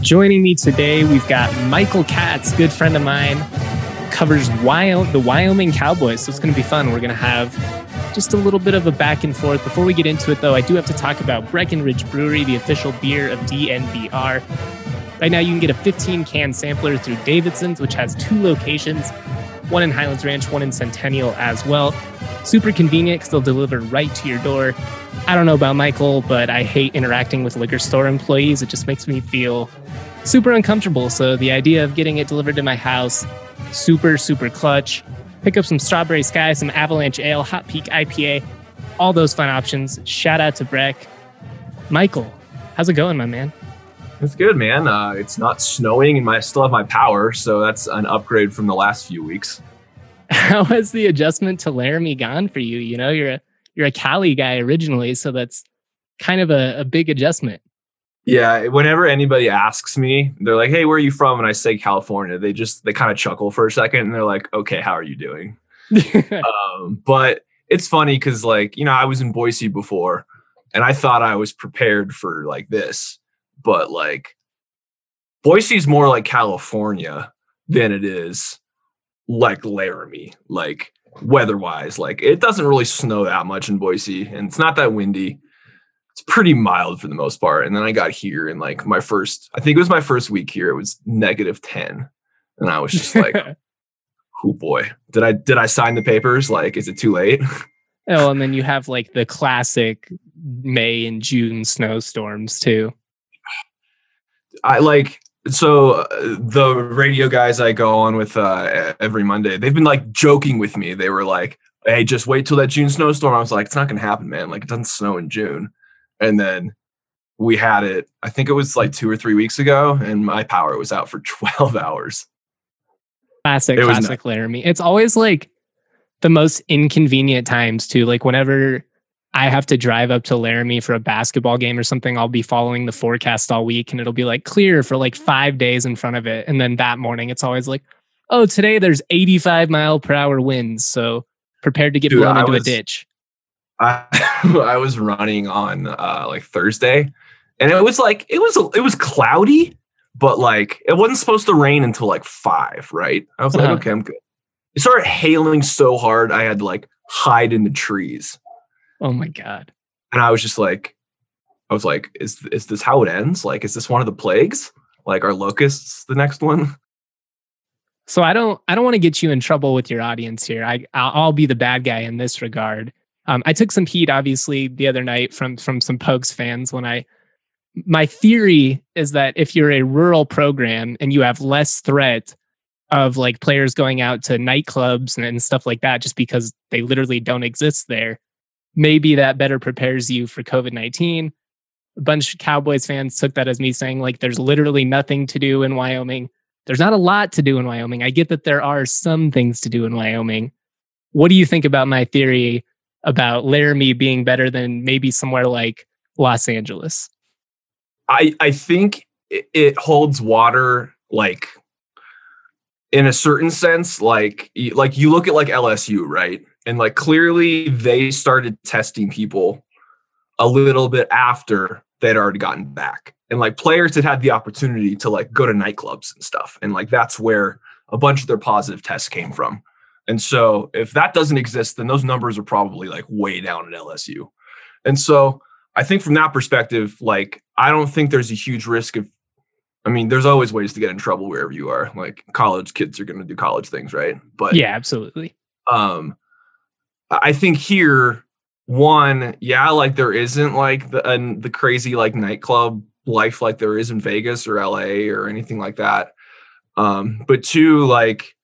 Joining me today, we've got Michael Katz, good friend of mine, covers Wyoming, the Wyoming Cowboys. So it's going to be fun. We're going to have just a little bit of a back and forth. Before we get into it, though, I do have to talk about Breckenridge Brewery, the official beer of DNVR. Right now, you can get a 15 can sampler through Davidson's, which has two locations one in Highlands Ranch, one in Centennial as well. Super convenient because they'll deliver right to your door. I don't know about Michael, but I hate interacting with liquor store employees. It just makes me feel super uncomfortable. So the idea of getting it delivered to my house, super, super clutch. Pick up some Strawberry Sky, some Avalanche Ale, Hot Peak IPA, all those fun options. Shout out to Breck. Michael, how's it going, my man? It's good, man. Uh, it's not snowing, and my, I still have my power, so that's an upgrade from the last few weeks. How has the adjustment to Laramie gone for you? You know, you're a you're a Cali guy originally, so that's kind of a, a big adjustment. Yeah, whenever anybody asks me, they're like, "Hey, where are you from?" and I say California, they just they kind of chuckle for a second, and they're like, "Okay, how are you doing?" um, but it's funny because, like, you know, I was in Boise before, and I thought I was prepared for like this, but like, Boise's more like California than it is like Laramie, like weather-wise. Like, it doesn't really snow that much in Boise, and it's not that windy it's pretty mild for the most part. And then I got here and like my first, I think it was my first week here, it was negative 10. And I was just like, oh boy, did I, did I sign the papers? Like, is it too late? oh, and then you have like the classic May and June snowstorms too. I like, so uh, the radio guys I go on with uh, every Monday, they've been like joking with me. They were like, Hey, just wait till that June snowstorm. I was like, it's not to happen, man. Like it doesn't snow in June and then we had it i think it was like two or three weeks ago and my power was out for 12 hours classic classic laramie it's always like the most inconvenient times too like whenever i have to drive up to laramie for a basketball game or something i'll be following the forecast all week and it'll be like clear for like five days in front of it and then that morning it's always like oh today there's 85 mile per hour winds so prepared to get Dude, blown into was, a ditch I I was running on uh, like Thursday, and it was like it was it was cloudy, but like it wasn't supposed to rain until like five. Right? I was uh-huh. like, okay, I'm good. It started hailing so hard, I had to like hide in the trees. Oh my god! And I was just like, I was like, is is this how it ends? Like, is this one of the plagues? Like, are locusts the next one? So I don't I don't want to get you in trouble with your audience here. I I'll be the bad guy in this regard. Um, I took some heat, obviously, the other night from from some Pokes fans when I. My theory is that if you're a rural program and you have less threat of like players going out to nightclubs and, and stuff like that, just because they literally don't exist there, maybe that better prepares you for COVID nineteen. A bunch of Cowboys fans took that as me saying like there's literally nothing to do in Wyoming. There's not a lot to do in Wyoming. I get that there are some things to do in Wyoming. What do you think about my theory about Laramie being better than maybe somewhere like Los Angeles? I I think it holds water like in a certain sense like like you look at like LSU right and like clearly they started testing people a little bit after they'd already gotten back and like players had had the opportunity to like go to nightclubs and stuff and like that's where a bunch of their positive tests came from and so if that doesn't exist, then those numbers are probably like way down at LSU. And so I think from that perspective, like I don't think there's a huge risk of I mean, there's always ways to get in trouble wherever you are. Like college kids are going to do college things, right? But yeah, absolutely. Um, I think here, one, yeah, like there isn't like the uh, the crazy like nightclub life like there is in Vegas or LA or anything like that. Um, but two, like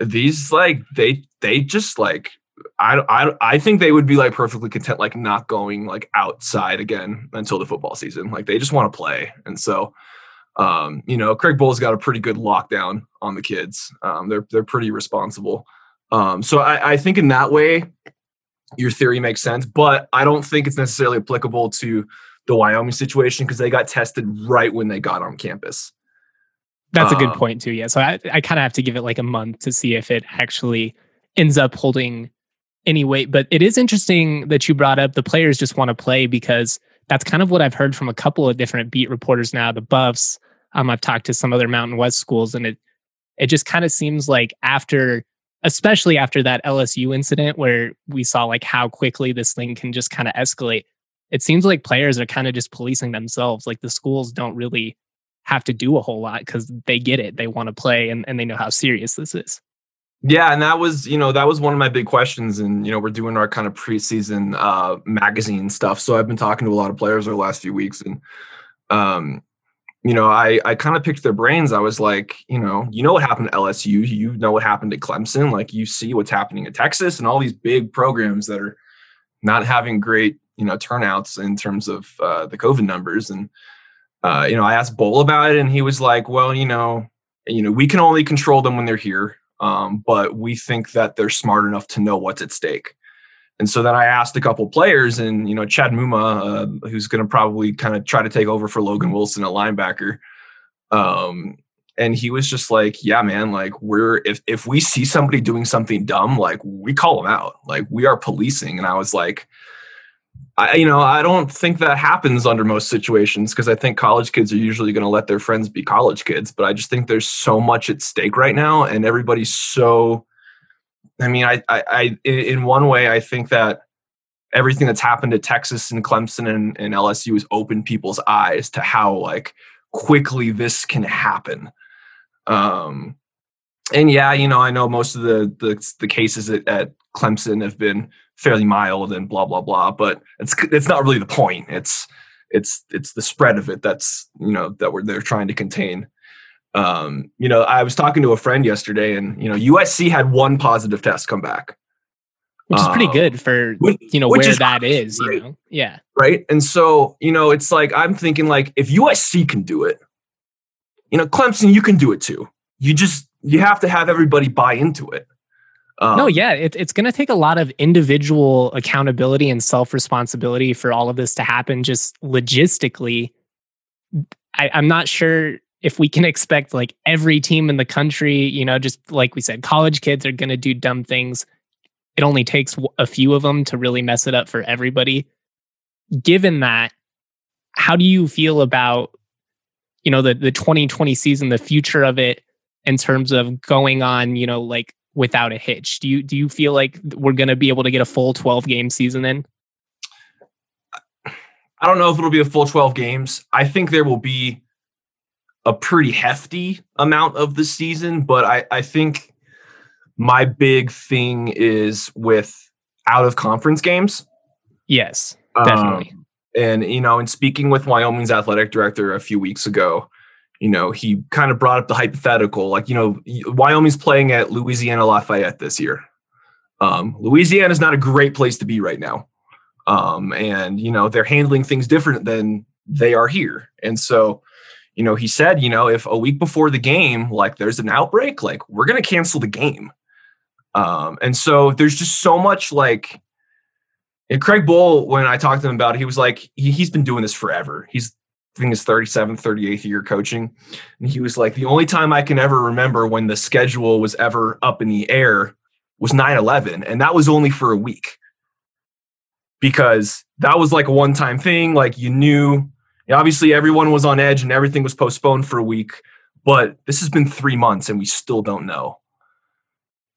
these like they they just like I, I I think they would be like perfectly content like not going like outside again until the football season. Like they just want to play, and so um, you know Craig Bohl's got a pretty good lockdown on the kids. Um, they're they're pretty responsible. Um, so I, I think in that way, your theory makes sense, but I don't think it's necessarily applicable to the Wyoming situation because they got tested right when they got on campus. That's a good Um, point too. Yeah. So I, I kind of have to give it like a month to see if it actually ends up holding any weight. But it is interesting that you brought up the players just want to play because that's kind of what I've heard from a couple of different beat reporters now. The Buffs. Um, I've talked to some other Mountain West schools, and it it just kind of seems like after, especially after that LSU incident where we saw like how quickly this thing can just kind of escalate. It seems like players are kind of just policing themselves. Like the schools don't really have to do a whole lot because they get it. They want to play and, and they know how serious this is. Yeah, and that was, you know, that was one of my big questions. And, you know, we're doing our kind of preseason uh magazine stuff. So I've been talking to a lot of players over the last few weeks. And um, you know, I I kind of picked their brains. I was like, you know, you know what happened to LSU, you know what happened to Clemson, like you see what's happening in Texas and all these big programs that are not having great, you know, turnouts in terms of uh the COVID numbers. And uh, you know, I asked Bohl about it and he was like, well, you know, you know, we can only control them when they're here um, but we think that they're smart enough to know what's at stake. And so then I asked a couple players, and you know, Chad Muma, uh, who's going to probably kind of try to take over for Logan Wilson at linebacker, um, and he was just like, "Yeah, man, like we're if if we see somebody doing something dumb, like we call them out, like we are policing." And I was like, I, you know, I don't think that happens under most situations because I think college kids are usually going to let their friends be college kids. But I just think there's so much at stake right now, and everybody's so. I mean, I, I, I in one way, I think that everything that's happened to Texas and Clemson and, and LSU has opened people's eyes to how like quickly this can happen. Um, and yeah, you know, I know most of the the, the cases at, at Clemson have been fairly mild and blah blah blah, but it's it's not really the point. It's it's it's the spread of it that's you know that we're they're trying to contain. Um, you know, I was talking to a friend yesterday, and you know, USC had one positive test come back, Which is pretty Um, good for which- you know where is that is, you right? know. Yeah. right? And so you know, it's like I'm thinking like if USC can do it, you know, Clemson, you can do it too. You just you have to have everybody buy into it. Um, no, yeah, it, it's going to take a lot of individual accountability and self responsibility for all of this to happen. Just logistically, I, I'm not sure if we can expect like every team in the country, you know, just like we said, college kids are going to do dumb things. It only takes a few of them to really mess it up for everybody. Given that, how do you feel about, you know, the the 2020 season, the future of it, in terms of going on, you know, like without a hitch? Do you do you feel like we're going to be able to get a full 12 game season in? I don't know if it'll be a full 12 games. I think there will be a pretty hefty amount of the season, but I, I think my big thing is with out of conference games. Yes, Um, definitely. and you know, in speaking with Wyoming's athletic director a few weeks ago, you know, he kind of brought up the hypothetical, like you know, Wyoming's playing at Louisiana Lafayette this year. Um, Louisiana is not a great place to be right now, um, and you know they're handling things different than they are here, and so. You know, he said, you know, if a week before the game, like there's an outbreak, like we're gonna cancel the game. Um, and so there's just so much like and Craig Bohl, when I talked to him about it, he was like, he, he's been doing this forever. He's, I think, his 37th, 38th year coaching. And he was like, the only time I can ever remember when the schedule was ever up in the air was 9 11. And that was only for a week because that was like a one time thing. Like you knew, obviously, everyone was on edge and everything was postponed for a week. But this has been three months and we still don't know.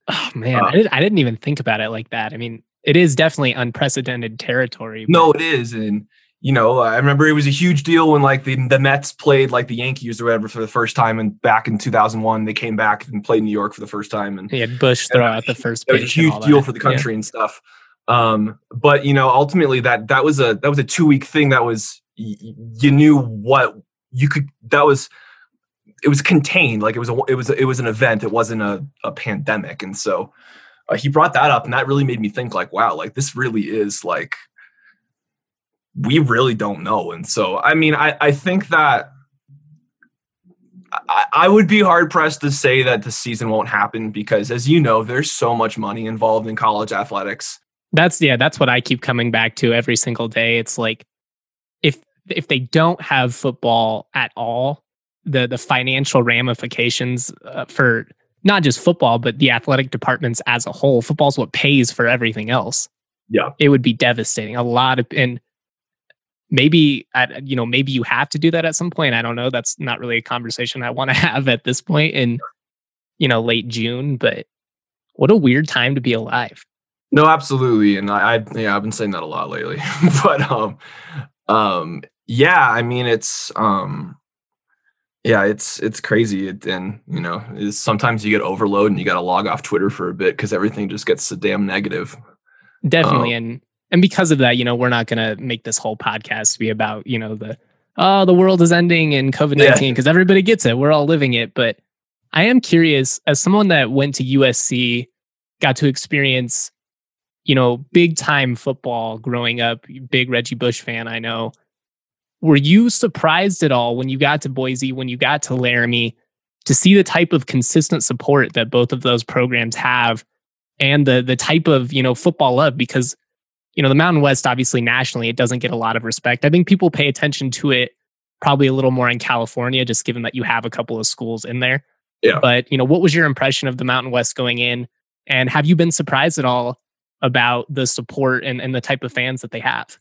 Oh man, uh, I, did, I didn't even think about it like that. I mean, it is definitely unprecedented territory. but- No, it is, and you know, I remember it was a huge deal when like the the Mets played like the Yankees or whatever for the first time, and back in 2001 they came back and played New York for the first time, and he had Bush throw out the first it was a huge deal that. for the Yeah. country and stuff. Um, but you know, ultimately that that was a that was a two week thing that was you knew what you could that was it was contained like it was a it was it was an event it wasn't a, a pandemic and so uh, he brought that up, and that really made me think like, wow, like this really is like we really don't know. And so, I mean, I I think that. I, I would be hard pressed to say that the season won't happen because, as you know, there's so much money involved in college athletics. That's yeah, that's what I keep coming back to every single day. It's like if if they don't have football at all, the the financial ramifications uh, for not just football but the athletic departments as a whole. Football's what pays for everything else. Yeah, it would be devastating. A lot of and maybe at you know maybe you have to do that at some point. I don't know. That's not really a conversation I want to have at this point in you know late June. But what a weird time to be alive. No, absolutely, and I, I yeah, I've been saying that a lot lately. but um, um, yeah, I mean, it's um, yeah, it's it's crazy, it, and you know, sometimes you get overload and you got to log off Twitter for a bit because everything just gets so damn negative. Definitely, um, and and because of that, you know, we're not gonna make this whole podcast be about you know the oh the world is ending and COVID nineteen because yeah. everybody gets it, we're all living it. But I am curious, as someone that went to USC, got to experience you know, big time football growing up, big Reggie Bush fan, I know. Were you surprised at all when you got to Boise, when you got to Laramie, to see the type of consistent support that both of those programs have and the the type of, you know, football love? Because, you know, the Mountain West, obviously nationally, it doesn't get a lot of respect. I think people pay attention to it probably a little more in California, just given that you have a couple of schools in there. Yeah. But, you know, what was your impression of the Mountain West going in? And have you been surprised at all about the support and, and the type of fans that they have.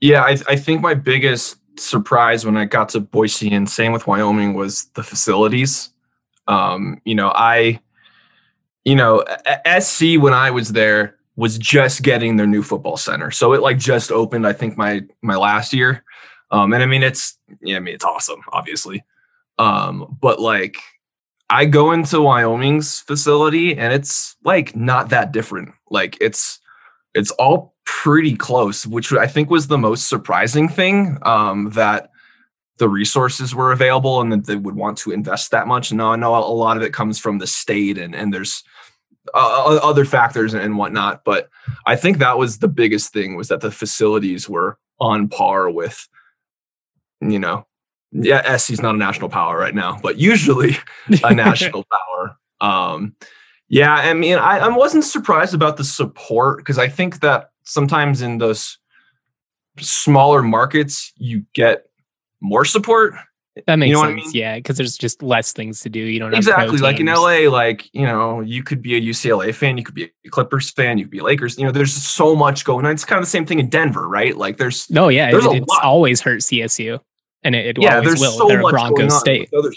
Yeah, I, I think my biggest surprise when I got to Boise and same with Wyoming was the facilities. Um, you know, I, you know, SC when I was there was just getting their new football center, so it like just opened. I think my my last year, um, and I mean it's yeah, I mean it's awesome, obviously, um, but like I go into Wyoming's facility and it's like not that different. Like it's it's all pretty close, which I think was the most surprising thing. Um, that the resources were available and that they would want to invest that much. Now I know a lot of it comes from the state and and there's uh, other factors and whatnot, but I think that was the biggest thing was that the facilities were on par with you know yeah, SC's not a national power right now, but usually a national power. Um, yeah, I mean, I, I wasn't surprised about the support because I think that sometimes in those smaller markets you get more support. That makes you know sense. I mean? Yeah, because there's just less things to do. You don't exactly like in LA. Like you know, you could be a UCLA fan, you could be a Clippers fan, you could be Lakers. You know, there's so much going on. It's kind of the same thing in Denver, right? Like there's no, yeah, there's it, it's always hurt CSU and it, it yeah, always will. So They're a Broncos state. Other,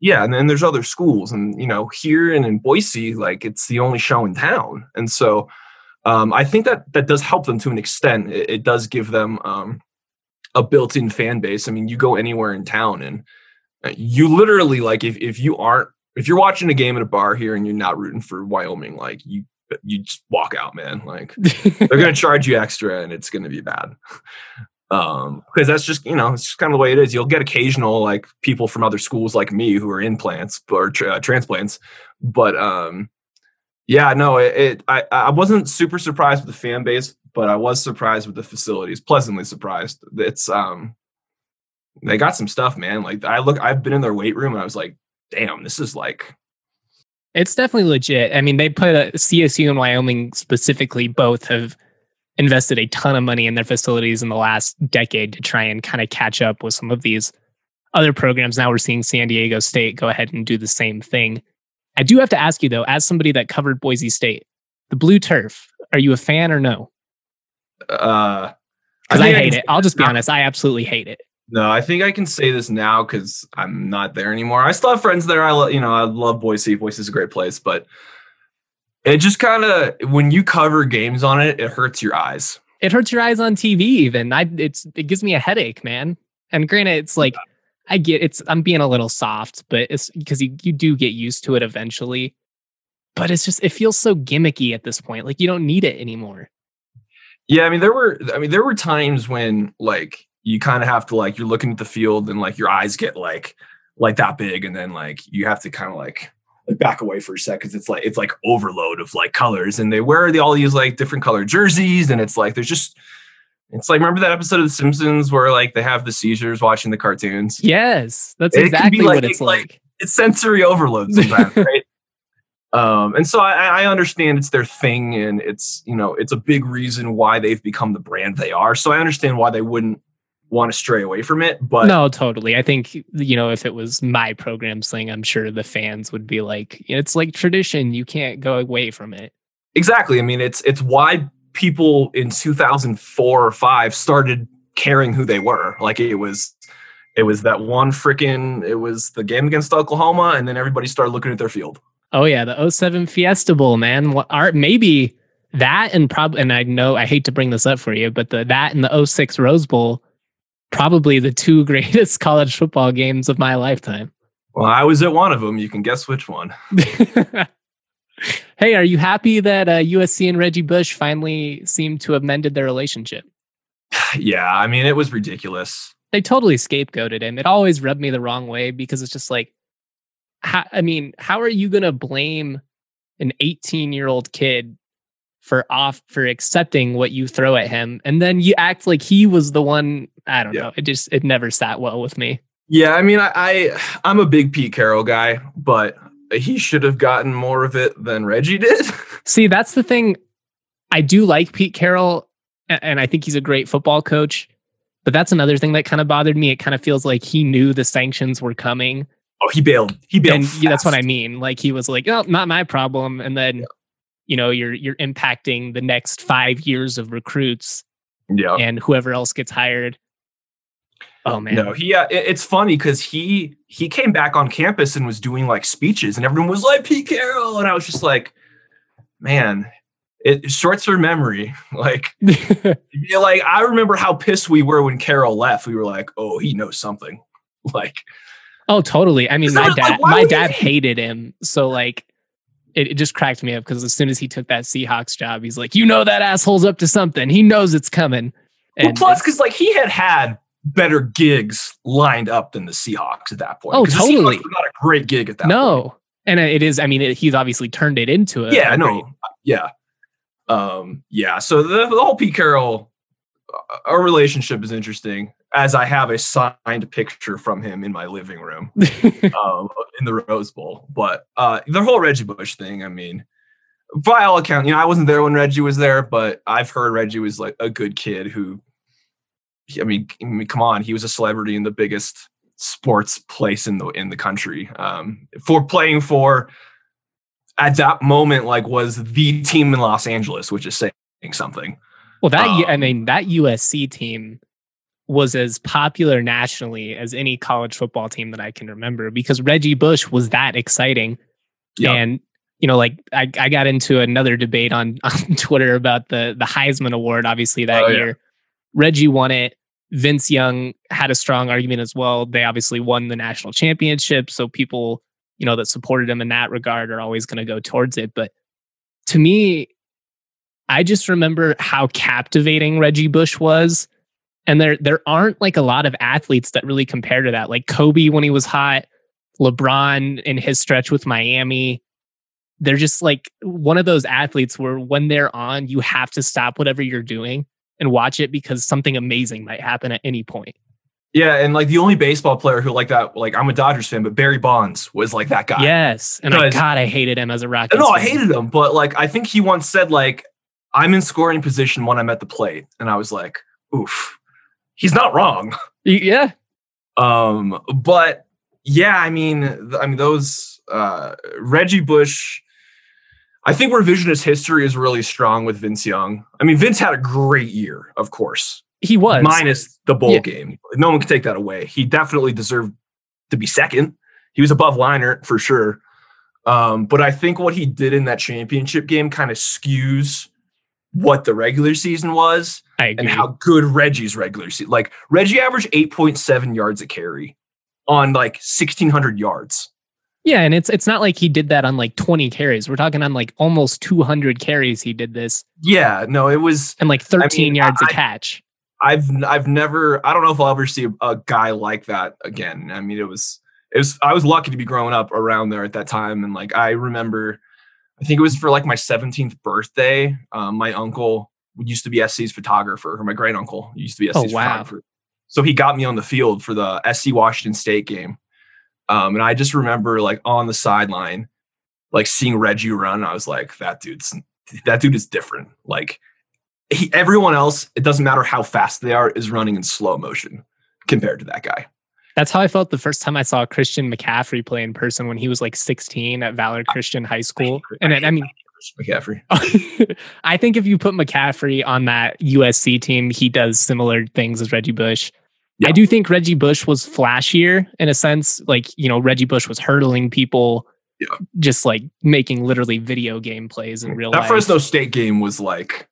yeah, and then there's other schools, and you know, here and in Boise, like it's the only show in town, and so um, I think that that does help them to an extent. It, it does give them um, a built-in fan base. I mean, you go anywhere in town, and uh, you literally like if if you aren't if you're watching a game at a bar here and you're not rooting for Wyoming, like you you just walk out, man. Like they're gonna charge you extra, and it's gonna be bad um because that's just you know it's just kind of the way it is. You'll get occasional like people from other schools like me who are implants or uh, transplants. But um yeah no it, it, i i wasn't super surprised with the fan base but i was surprised with the facilities pleasantly surprised. It's um they got some stuff man. Like i look i've been in their weight room and i was like damn this is like it's definitely legit. I mean they put a csu and wyoming specifically both have invested a ton of money in their facilities in the last decade to try and kind of catch up with some of these other programs. Now we're seeing San Diego State go ahead and do the same thing. I do have to ask you though, as somebody that covered Boise State, the blue turf, are you a fan or no? Uh, because I, I, hate it. I'll just be honest. I absolutely hate it. No, I think I can say this now because I'm not there anymore. I still have friends there. I love, you know, I love Boise. Boise is a great place, but it just kind of when you cover games on it, it hurts your eyes. It hurts your eyes on TV. Even I, it's it gives me a headache, man. And granted, it's like I get it's I'm being a little soft, but it's because you you do get used to it eventually. But it's just it feels so gimmicky at this point. Like you don't need it anymore. Yeah, I mean there were I mean there were times when like you kind of have to like you're looking at the field and like your eyes get like like that big and then like you have to kind of like like back away for a sec because it's like it's like overload of like colors and they wear the, all these like different color jerseys and it's like there's just it's like remember that episode of The Simpsons where like they have the seizures watching the cartoons. Yes, that's It exactly like- what it's like- like. It's sensory overload sometimes, right? Um, and so I, I understand it's their thing, and it's you know it's a big reason why they've become the brand they are. So I understand why they wouldn't want to stray away from it. But no, totally. I think you know if it was my program's thing, I'm sure the fans would be like, it's like tradition. You can't go away from it. Exactly. I mean, it's it's why people in 2004 or 5 started caring who they were. Like it was it was that one freaking it was the game against Oklahoma and then everybody started looking at their field. Oh yeah, the 07 Fiesta Bowl, man. What are maybe that and probably and I know I hate to bring this up for you, but the that and the 06 Rose Bowl, probably the two greatest college football games of my lifetime. Well, I was at one of them. You can guess which one. hey, are you happy that uh, USC and Reggie Bush finally seem to have mended their relationship? yeah, I mean, it was ridiculous. They totally scapegoated him. It always rubbed me the wrong way because it's just like, how, I mean, how are you going to blame an 18 year old kid for off for accepting what you throw at him, and then you act like he was the one? I don't Yeah. know. It just it never sat well with me. Yeah, I mean, I, I I'm a big Pete Carroll guy, but he should have gotten more of it than Reggie did. See, that's the thing. I do like Pete Carroll, and I think he's a great football coach. But that's another thing that kind of bothered me. It kind of feels like he knew the sanctions were coming. oh, he bailed. He bailed. and yeah, that's what I mean. Like he was like, "Oh, not my problem." And then, you know, you're you're impacting the next five years of recruits Yeah. and whoever else gets hired. Oh man, No, he. Uh, it- it's funny because he he came back on campus and was doing like speeches, and everyone was like Pete Carroll, and I was just like, man, it shorts her memory. Like, like I remember how pissed we were when Carroll left. We were like, oh, he knows something. Like, oh totally. I mean, my that, like, dad, my dad hated him. So like, it, it just cracked me up because as soon as he took that Seahawks job, he's like, you know, that asshole's up to something. He knows it's coming. well, plus because like he had had better gigs lined up than the Seahawks at that point. Oh, totally. Not a great gig at that. point. no, and it is. I mean, it, he's obviously turned it into a yeah, a no, great- yeah, um, yeah. So the, the whole Pete Carroll, uh, our relationship is interesting. As I have a signed picture from him in my living room, um, in the Rose Bowl. But uh, the whole Reggie Bush thing, I mean, by all accounts, you know, I wasn't there when Reggie was there, but I've heard Reggie was like a good kid who, I mean, I mean, come on, he was a celebrity in the biggest sports place in the in the country um, for playing for. At that moment, like was the team in Los Angeles, which is saying something. Well, that U- I Um, mean, that USC team was as popular nationally as any college football team that I can remember because Reggie Bush was that exciting. Yeah. And you know, like I, I got into another debate on on Twitter about the the Heisman Award. Obviously, that Oh, yeah. year, Reggie won it. Vince Young had a strong argument as well. They obviously won the national championship, so people, you know, that supported him in that regard are always going to go towards it. But to me, I just remember how captivating Reggie Bush was. And there there aren't like a lot of athletes that really compare to that. Like Kobe when he was hot, LeBron in his stretch with Miami. They're just like one of those athletes where when they're on, you have to stop whatever you're doing and watch it because something amazing might happen at any point. Yeah, and like the only baseball player who like that, like I'm a Dodgers fan, but Barry Bonds was like that guy. Yes. And I God, I hated him as a Rockies. No, I hated him, but like I think he once said like I'm in scoring position when I'm at the plate, and I was like, oof, he's not wrong. Yeah. Um, but yeah, I mean, I mean those uh, Reggie Bush. I think revisionist history is really strong with Vince Young. I mean, Vince had a great year, of course, He was. minus the bowl Yeah. game. No one can take that away. He definitely deserved to be second. He was above Leinart for sure. Um, but I think what he did in that championship game kind of skews what the regular season was and how good Reggie's regular season. Like Reggie averaged 8.7 yards a carry on like 1600 yards. Yeah, and it's it's not like he did that on like 20 carries. We're talking on like almost 200 carries he did this Yeah, no, it was and like 13 yards a I- catch. I've I've never I don't know if I'll ever see a, a guy like that again. I mean, it was it was I was lucky to be growing up around there at that time, and like I remember, I think it was for like my 17th birthday. Um, my uncle used to be SC's photographer, or my great uncle used to be SC's Oh, wow. photographer. So he got me on the field for the SC Washington State game, um, and I just remember like on the sideline, like seeing Reggie run. I was like, that dude's that dude is different. Like he, everyone else, it doesn't matter how fast they are, is running in slow motion compared to that guy. That's how I felt the first time I saw Christian McCaffrey play in person when he was like 16 at Valor Christian High School. And it, I mean, McCaffrey. I think if you put McCaffrey on that USC team, he does similar things as Reggie Bush. Yeah. I do think Reggie Bush was flashier in a sense. Like, you know, Reggie Bush was hurdling people, Yeah. just like making literally video game plays in mm. real life. That life. Fresno State game was like,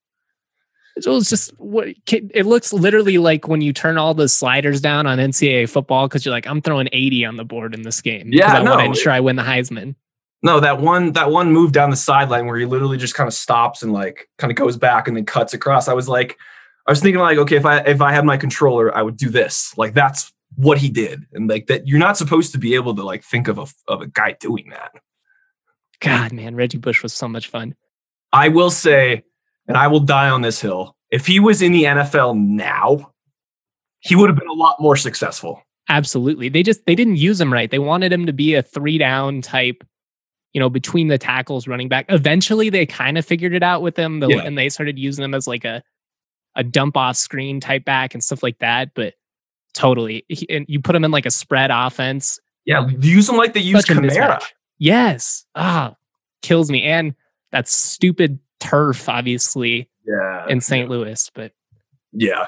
it it's just what it looks literally like when you turn all the sliders down on NCAA football because you're like, I'm throwing 80 on the board in this game. Yeah, I want no, to ensure I win the Heisman. no, that one that one move down the sideline where he literally just kind of stops and like kind of goes back and then cuts across. I was like, I was thinking like, okay, if I if I had my controller, I would do this. Like that's what he did, and like that you're not supposed to be able to like think of a of a guy doing that. God, man, Reggie Bush was so much fun. I will say, and I will die on this hill. If he was in the NFL now, he would have been a lot more successful. Absolutely. They just they didn't use him right. They wanted him to be a three down type, you know, between the tackles running back. Eventually they kind of figured it out with him the, Yeah. and they started using him as like a a dump off screen type back and stuff like that. But totally. He, and you put him in like a spread offense. Yeah, use him like they use Kamara. Yes. Ah, kills me. And that stupid turf, obviously, Yeah, in St. Louis. But Yeah.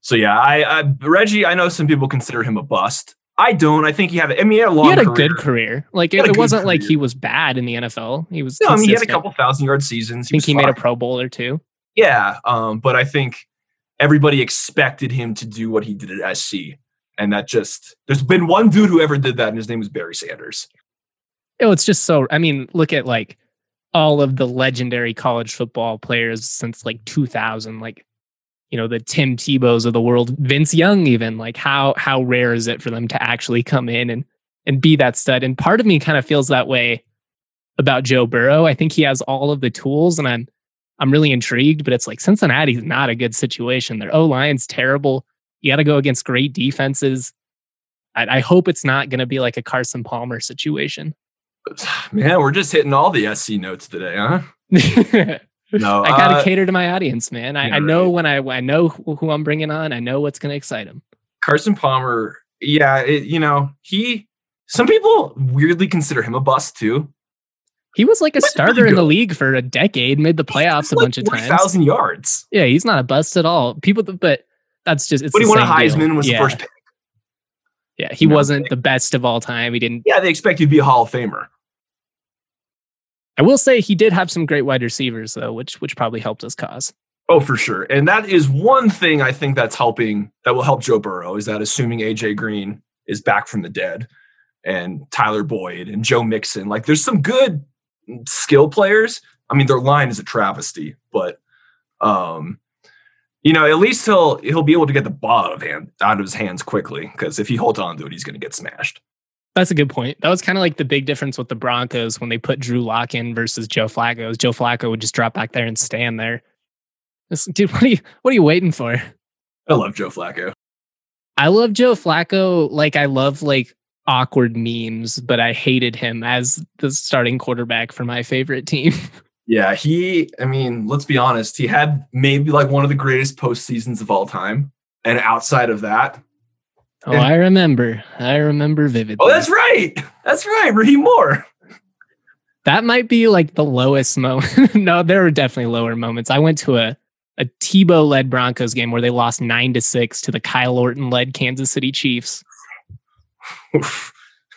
So yeah, I, I Reggie. I know some people consider him a bust. I don't. I think he had. I mean, he had a long. he had a career. good career. Like it, it wasn't like he was bad in the NFL. He was. No, I mean, he had a couple thousand yard seasons. I think he made a. Pro Bowl or two. Yeah, um, but I think everybody expected him to do what he did at SC, and that just there's been one dude who ever did that, and his name was Barry Sanders. Oh, it's just so. I mean, look at like all of the legendary college football players since like 2000, like you know the Tim Tebow's of the world, Vince Young, even like how how rare is it for them to actually come in and and be that stud? And part of me kind of feels that way about Joe Burrow. I think he has all of the tools, and I'm I'm really intrigued. But it's like Cincinnati's not a good situation. Their O line's terrible. You got to go against great defenses. I, I hope it's not going to be like a Carson Palmer situation. Man, we're just hitting all the SC notes today, huh? No, I gotta uh, cater to my audience, man. I, I know right. when I I know who, I'm bringing on. I know what's gonna excite him. Carson Palmer. Yeah, it, you know he. Some people weirdly consider him a bust too. He was like a starter in the league for a decade, made the playoffs a bunch of times. Thousand yards. Yeah, he's not a bust at all. People, but that's just it's. But he won a same deal. Heisman was yeah. the first pick. Yeah, he know, wasn't the best of all time. He didn't. Yeah, they expect you to be a Hall of Famer. I will say he did have some great wide receivers though, which which probably helped his cause. Oh, for sure. And that is one thing I think that's helping that will help Joe Burrow is that assuming AJ Green is back from the dead and Tyler Boyd and Joe Mixon, like there's some good skill players. I mean, their line is a travesty, but um, you know, at least he'll he'll be able to get the ball out of hand out of his hands quickly because if he holds on to it, he's going to get smashed. That's a good point. That was kind of like the big difference with the Broncos when they put Drew Lock in versus Joe Flacco. is Joe Flacco would just drop back there and stand there. It's- dude, what are you what are you waiting for? I love Joe Flacco. I love Joe Flacco like I love like awkward memes, but I hated him as the starting quarterback for my favorite team. Yeah, he. I mean, let's be honest. He had maybe like one of the greatest postseasons of all time, and outside of that, oh. I remember. I remember vividly. Oh, that's right. That's right. Rahim Moore. that might be like the lowest moment. no, there were definitely lower moments. I went to a a Tebow led Broncos game where they lost nine to six to the Kyle Orton led Kansas City Chiefs.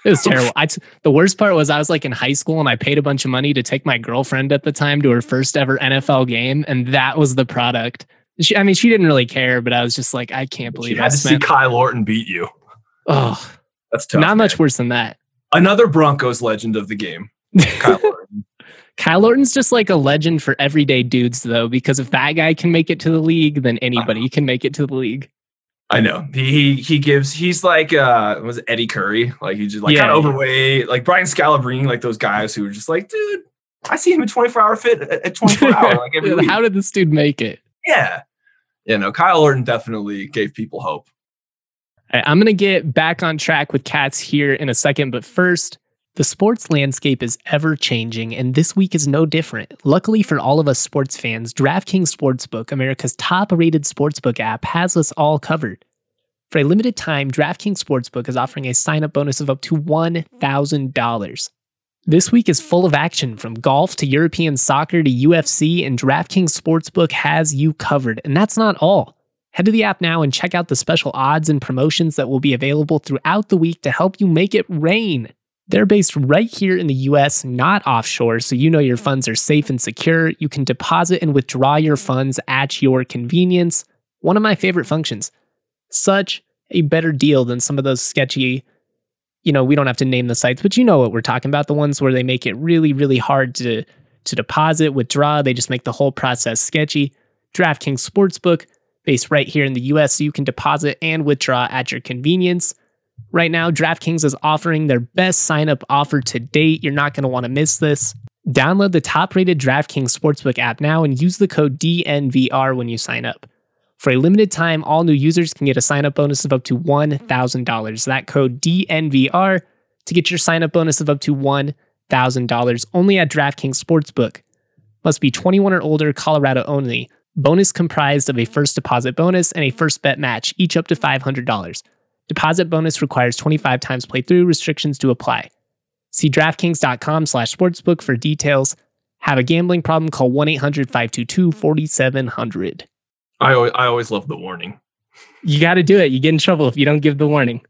It was terrible. I t- the worst part was I was like in high school and I paid a bunch of money to take my girlfriend at the time to her first ever NFL game, and that was the product. She, I mean, she didn't really care, but I was just like, I can't believe had I to see. Kyle Orton beat you. Oh, That's tough. not much worse than that. Another Broncos legend of the game. Kyle Orton. Kyle Orton's just like a legend for everyday dudes, though, because if that guy can make it to the league, then anybody can make it to the league. I know he he, he gives he's like uh was it Eddy Curry like he just like Yeah, kind of yeah. overweight like Brian Scalabrine like those guys who are just like dude I see him in 24 hour fit at at 24 hour like every week. How did this dude make it? Yeah you know Kyle Orton definitely gave people hope right, I'm going to get back on track with cats here in a second, but first, the sports landscape is ever changing, and this week is no different. Luckily for all of us sports fans, DraftKings Sportsbook, America's top rated sportsbook app, has us all covered. For a limited time, DraftKings Sportsbook is offering a sign up bonus of up to $1,000. This week is full of action from golf to European soccer to UFC, and DraftKings Sportsbook has you covered. And that's not all. Head to the app now and check out the special odds and promotions that will be available throughout the week to help you make it rain. They're based right here in the US, not offshore, so you know your funds are safe and secure. You can deposit and withdraw your funds at your convenience. One of my favorite functions. Such a better deal than some of those sketchy, you know, we don't have to name the sites, but you know what we're talking about. The ones where they make it really, really hard to, to deposit, withdraw. They just make the whole process sketchy. DraftKings Sportsbook, based right here in the US, so you can deposit and withdraw at your convenience. Right now, DraftKings is offering their best sign up offer to date. You're not going to want to miss this. Download the top rated DraftKings Sportsbook app now and use the code DNVR when you sign up. For a limited time, all new users can get a sign up bonus of up to $1,000. That code DNVR to get your sign up bonus of up to $1,000 only at DraftKings Sportsbook. Must be 21 or older, Colorado only. Bonus comprised of a first deposit bonus and a first bet match, each up to $500. Deposit bonus requires 25 times playthrough. Restrictions to apply. See DraftKings.com slash sportsbook for details. Have a gambling problem? Call 1-800-522-4700. I always, I always love the warning You got to do it. You get in trouble if you don't give the warning.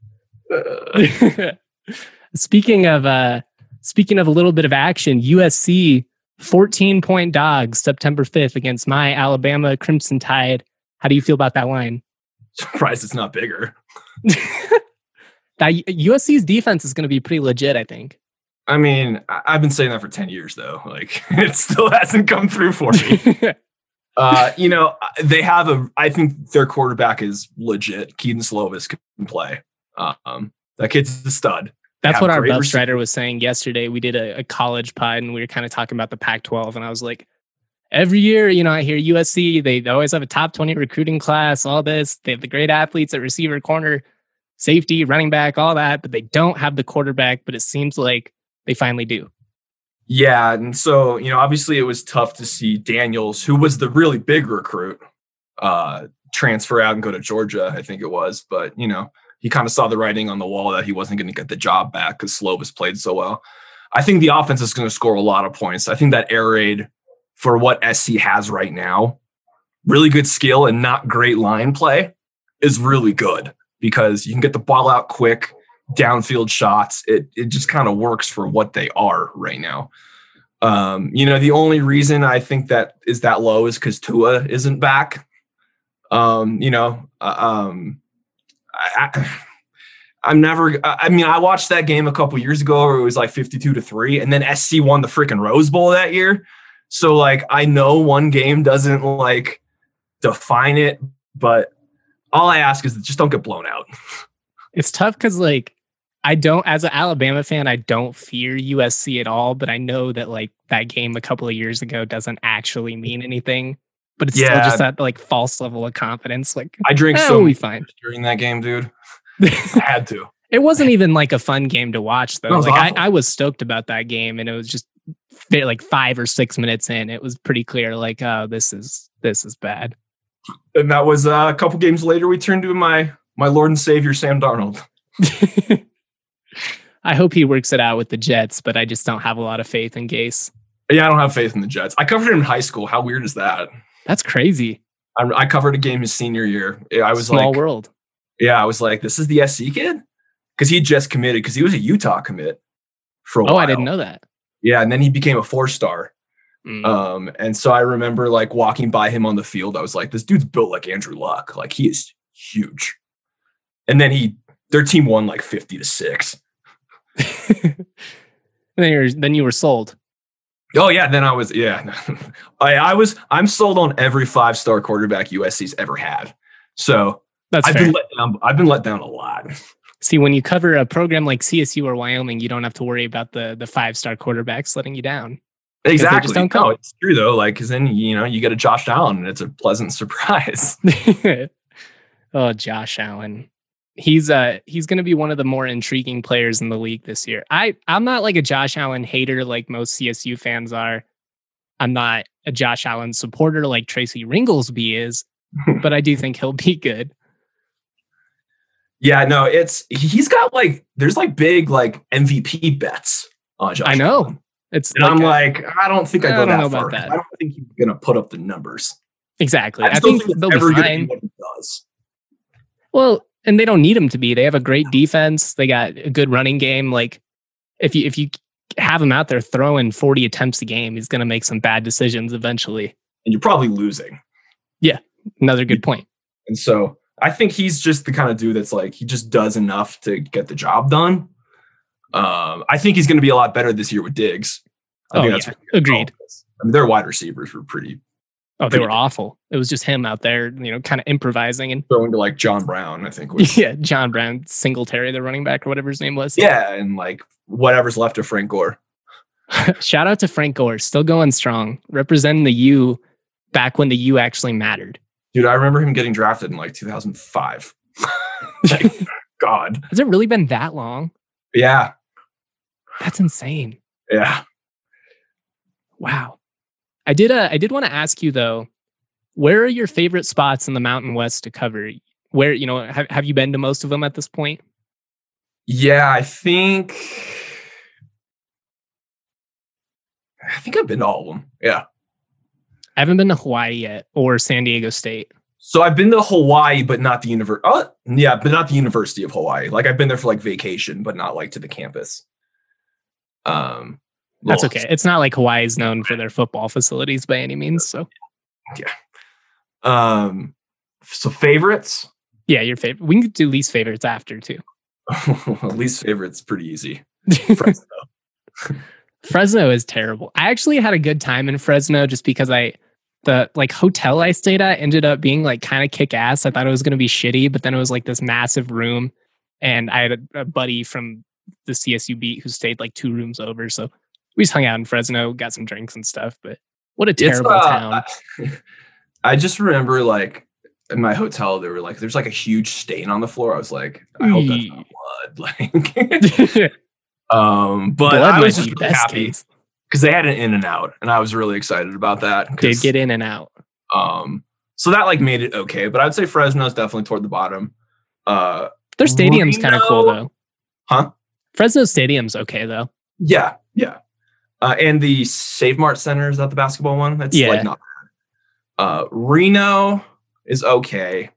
Uh, speaking of uh speaking of a little bit of action, USC 14 point dogs September 5th against my Alabama Crimson Tide. How do you feel about that line? surprised it's not bigger That USC's defense is going to be pretty legit, I think. I mean I've been saying that for 10 years though like it still hasn't come through for me Uh, you know, they have a. I think their quarterback is legit. Kedon Slovis can play. Um, that kid's a stud. That's what our rec- Strider was saying yesterday. We did a, a college pod and we were kind of talking about the Pac 12. And I was like, every year, you know, I hear USC, they always have a top 20 recruiting class, all this. They have the great athletes at receiver, corner, safety, running back, all that, but they don't have the quarterback. But it seems like they finally do. Yeah, and so you know, obviously, it was tough to see Daniels, who was the really big recruit, uh, transfer out and go to Georgia. I think it was, but you know, he kind of saw the writing on the wall that he wasn't going to get the job back because Slovis played so well. I think the offense is going to score a lot of points. I think that air raid for what SC has right now, really good skill and not great line play, is really good because you can get the ball out quick, downfield shots. It it just kind of works for what they are right now. Um, you know, the only reason I think that is that low is because Tua isn't back. Um, you know, uh, um, I, I, I'm never. I I mean, I watched that game a couple years ago where it was like 52 to three, and then SC won the freaking Rose Bowl that year. So like, I know one game doesn't like define it, but all I ask is just don't get blown out. It's tough because, like, I don't, as an Alabama fan, I don't fear USC at all, but I know that, like, that game a couple of years ago doesn't actually mean anything. But it's still just that, like, false level of confidence. Like, I drink eh, so we'll fine. during that game, dude. I had to. It wasn't even like a fun game to watch though. Was Like awful. I, I was stoked about that game, and it was just like five or six minutes in, it was pretty clear like, oh, this is this is bad. And that was uh, a couple games later. We turned to my my Lord and Savior Sam Darnold. I hope he works it out with the Jets, but I just don't have a lot of faith in Gase. Yeah, I don't have faith in the Jets. I covered him in high school. How weird is that? That's crazy. I, I covered a game his senior year. I was like, Small like, world. yeah, I was like, this is the SC kid because he just committed because he was a Utah commit for a Oh, while. I didn't know that. Yeah, and then he became a four star. Mm. Um, and so I remember like walking by him on the field. I was like, this dude's built like Andrew Luck. Like he is huge. And then he, their team won like fifty to six. then you're then you were sold. Oh yeah, then I was yeah. I I was I'm sold on every five star quarterback USC's ever had. So That's I've fair. been let down. I've been let down a lot. See, when you cover a program like CSU or Wyoming, you don't have to worry about the the five star quarterbacks letting you down. Exactly. don't come. No, it's true though. Like, because then you know you get a Josh Allen, and it's a pleasant surprise. oh, Josh Allen. He's uh he's gonna be one of the more intriguing players in the league this year. I I'm not like a Josh Allen hater like most CSU fans are. I'm not a Josh Allen supporter like Tracy Ringolsby is, but I do think he'll be good. Yeah, no, it's he's got like there's like big like MVP bets on Josh. I know. Allen. It's And I'm a- like, I don't think I I go don't that know far. about that. I don't think he's gonna put up the numbers. exactly. I, I, think, think they'll be fine. what he does. Well, and they don't need him to be. They have a great defense. They got a good running game. Like if you if you have him out there throwing 40 attempts a game, he's going to make some bad decisions eventually. And you're probably losing. Yeah, another good point. And so I think he's just the kind of dude that's like he just does enough to get the job done. Um, I think he's going to be a lot better this year with Diggs. I Oh, think yeah. Agreed. I mean, their wide receivers were pretty Oh, they were awful. It was just him out there, you know, kind of improvising and throwing to like John Brown. I think was yeah, John Brown, Singletary, the running back or whatever his name was. yeah, and like whatever's left of Frank Gore. Shout out to Frank Gore, still going strong, representing the U back when the U actually mattered. Dude, I remember him getting drafted in like 2005. Like, God, Has it really been that long? yeah, That's insane. yeah. Wow. I did uh, I did want to ask you though, where are your favorite spots in the Mountain West to cover? Where, you know, have, have you been to most of them at this point? Yeah, I think I think I've been to all of them. Yeah. I haven't been to Hawaii yet or San Diego State. So I've been to Hawaii, but not the university. Oh, yeah, but not the University of Hawaii. Like I've been there for like vacation, but not like to the campus. Um, That's okay. It's not like Hawaii is known for their football facilities by any means. So yeah. Um, so favorites, yeah, your favorite. We can do least favorites after too. least favorites, pretty easy. Fresno is terrible. I actually had a good time in Fresno just because I the like hotel I stayed at ended up being like kind of kick ass. I thought it was gonna be shitty, but then it was like this massive room, and I had a, a buddy from the CSU beat who stayed like two rooms over. So we just hung out in Fresno, got some drinks and stuff. But what a terrible uh, town. I just remember like in my hotel, there were like there's like a huge stain on the floor. I was like, I hope that's not blood. Like, um, but Blood I was just really happy because they had an in and out, and I was really excited about that. Did get in and out. Um, so that like made it okay, but I'd say Fresno's definitely toward the bottom. Uh, Their stadium's kind of cool though. huh? Fresno Stadium's okay though. Yeah, yeah. Uh, and the Save Mart Center is that the basketball one? That's Yeah. like not. Uh, Reno is okay.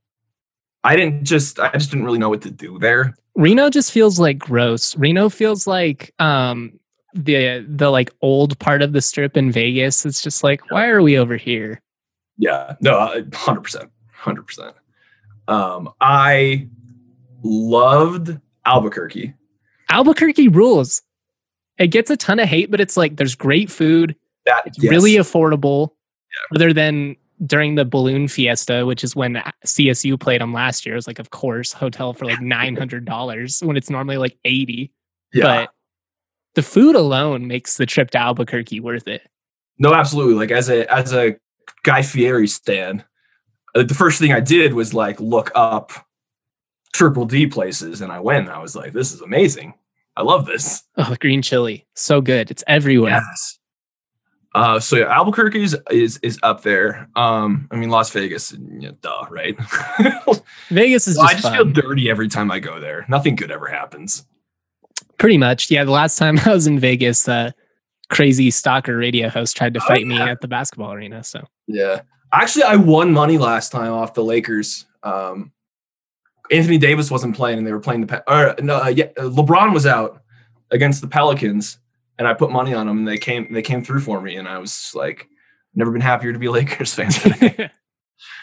I didn't just I just didn't really know what to do there. Reno just feels like gross. Reno feels like um the the like old part of the strip in Vegas. It's just like, why are we over here? Yeah, no, hundred percent, hundred percent. Um, I loved Albuquerque. Albuquerque rules. It gets a ton of hate, but it's like there's great food. That It's yes. really affordable. Other than during the balloon fiesta, which is when CSU played them last year, it was like, of course, hotel for like nine hundred dollars when it's normally like eighty. yeah. But the food alone makes the trip to Albuquerque worth it. No, absolutely. Like as a as a Guy Fieri stan, uh, the first thing I did was like look up triple D places, and I went. And I was like, "This is amazing. I love this." Oh, green chili, so good. It's everywhere. Yes. Uh, so yeah, Albuquerque is, is is up there. Um, I mean Las Vegas, yeah, duh, right? Vegas is Well, just, I just fun. feel dirty every time I go there. Nothing good ever happens. pretty much. Yeah, the last time I was in Vegas, uh, crazy stalker radio host tried to Oh, fight me at the basketball arena. So Yeah. Actually, I won money last time off the Lakers. Um, Anthony Davis wasn't playing, and they were playing the. Or no, uh, yeah, uh, LeBron was out against the Pelicans, and I put money on them, and they came. They came through for me, and I was like, never been happier to be a Lakers fan. Today.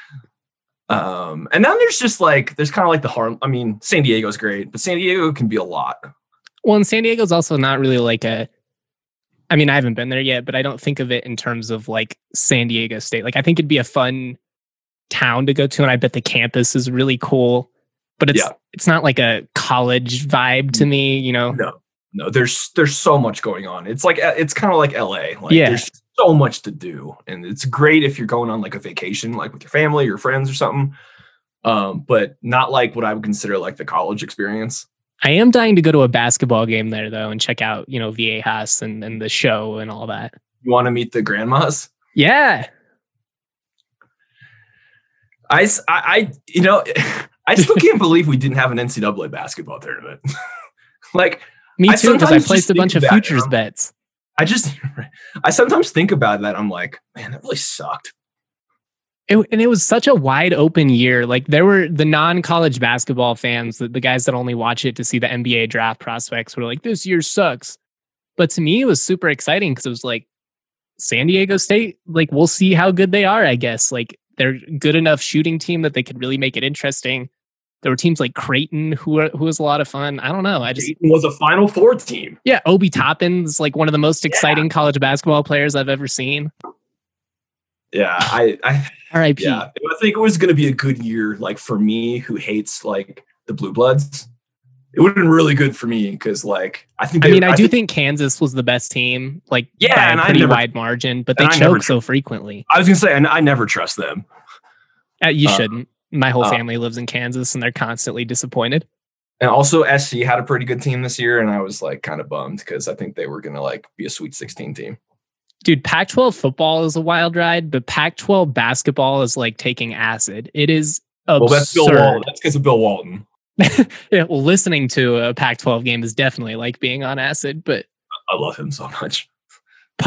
um, and then there's just like there's kind of like the harm. I mean, San Diego's great, but San Diego can be a lot. well, and San Diego's also not really like a. I mean, I haven't been there yet, but I don't think of it in terms of like San Diego State. Like, I think it'd be a fun town to go to, and I bet the campus is really cool. But it's Yeah. it's not like a college vibe to me, you know. No, no. There's there's so much going on. It's like it's kind of like LA. Like Yeah. there's so much to do, and it's great if you're going on like a vacation, like with your family or friends or something. Um, but not like what I would consider like the college experience. I am dying to go to a basketball game there though and check out, you know, Viejas and, and the show and all that. You want to meet the grandmas? Yeah. I, I, you know, I still can't believe we didn't have an NCAA basketball tournament. like, Me too, because I sometimes placed a bunch of futures bets. I just, I sometimes think about that. I'm like, man, that really sucked. It, and it was such a wide open year. Like there were the non-college basketball fans, the, the guys that only watch it to see the NBA draft prospects were like, this year sucks. But to me, it was super exciting because it was like San Diego State, like we'll see how good they are, I guess. Like they're good enough shooting team that they could really make it interesting. There were teams like Creighton who were, who was a lot of fun. I don't know. I just It was a Final Four team. yeah, Obi Toppin's like one of the most exciting college basketball players I've ever seen. Yeah, I, I, R.I.P. yeah, I think it was going to be a good year. Like for me, who hates like the Blue Bloods, it would have been really good for me because like I think. I mean, I, do think, Kansas was the best team, like Yeah, by and a I pretty never- wide margin, but they I choke so frequently. I was going to say, and I never trust them. Uh, you Uh, shouldn't. My whole uh, family lives in Kansas, and they're constantly disappointed. And also, SC had a pretty good team this year, and I was like kind of bummed because I think they were going to like be a Sweet 16 team. Dude, Pac-12 football is a wild ride, but Pac-12 basketball is like taking acid. It is absurd. Well, that's Bill Walton. That's because of Bill Walton. yeah, well, listening to a Pac-12 game is definitely like being on acid, but I love him so much.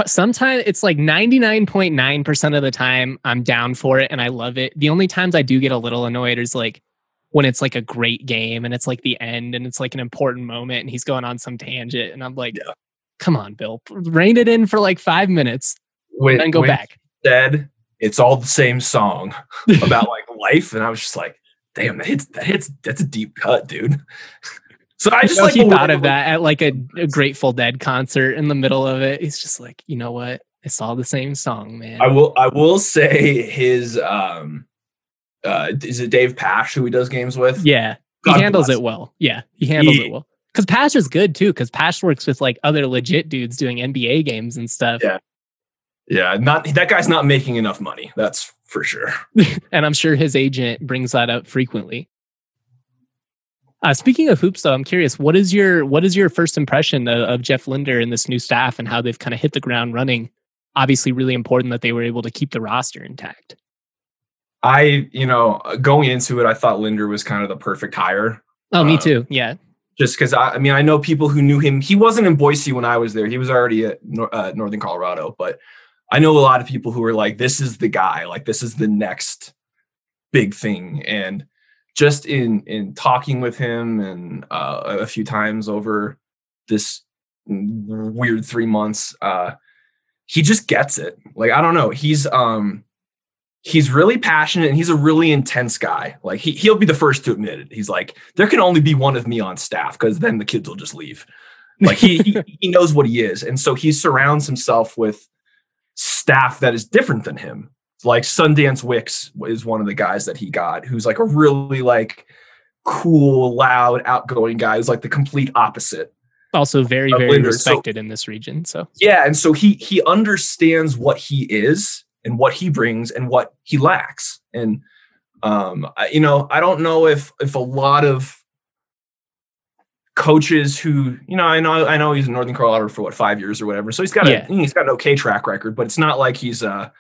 Sometimes it's like 99.9% of the time I'm down for it and I love it. The only times I do get a little annoyed is like when it's like a great game and it's like the end and it's like an important moment and he's going on some tangent and I'm like, Yeah. come on, Bill, rein it in for like five minutes When, and then go back. Said it's all the same song about like life, and I was just like, damn, that hits. That hits. That's a deep cut, dude. So I I just just like he thought of that at like a, a Grateful Dead concert in the middle of it. He's just like, you know what? It's all the same song, man. I will. I will say his. um uh Is it Dave Pasch who he does games with? yeah, he handles bless it well. Yeah, he handles He- it well. Because Pasch is good too. Because Pasch works with like other legit dudes doing NBA games and stuff. Yeah. Yeah, not that guy's not making enough money. That's for sure. and I'm sure his agent brings that up frequently. Uh, speaking of hoops, though, I'm curious what is your what is your first impression of, of Jeff Linder and this new staff and how they've kind of hit the ground running? Obviously, really important that they were able to keep the roster intact. I, you know, going into it, I thought Linder was kind of the perfect hire. Oh, me Uh, too. Yeah, Just because I, I mean, I know people who knew him. He wasn't in Boise when I was there. He was already at Nor- uh, Northern Colorado. But I know a lot of people who are like, "This is the guy. Like, this is the next big thing." And just in in talking with him and uh, a few times over this weird three months, uh, he just gets it. Like, I don't know. He's um he's really passionate and he's a really intense guy. Like he he'll be the first to admit it. He's like, there can only be one of me on staff because then the kids will just leave. Like he, he he knows what he is, and so he surrounds himself with staff that is different than him. Like Sundance Wicks is one of the guys that he got, who's like a really like cool, loud, outgoing guy. Who's like the complete opposite. also very very Linder, so- respected in this region. So Yeah, and so he he understands what he is and what he brings and what he lacks. And um, I, you know, I don't know if if a lot of coaches who you know, I know I know he's in Northern Colorado for what five years or whatever, so he's got Yeah. a he's got an okay track record, but it's not like he's a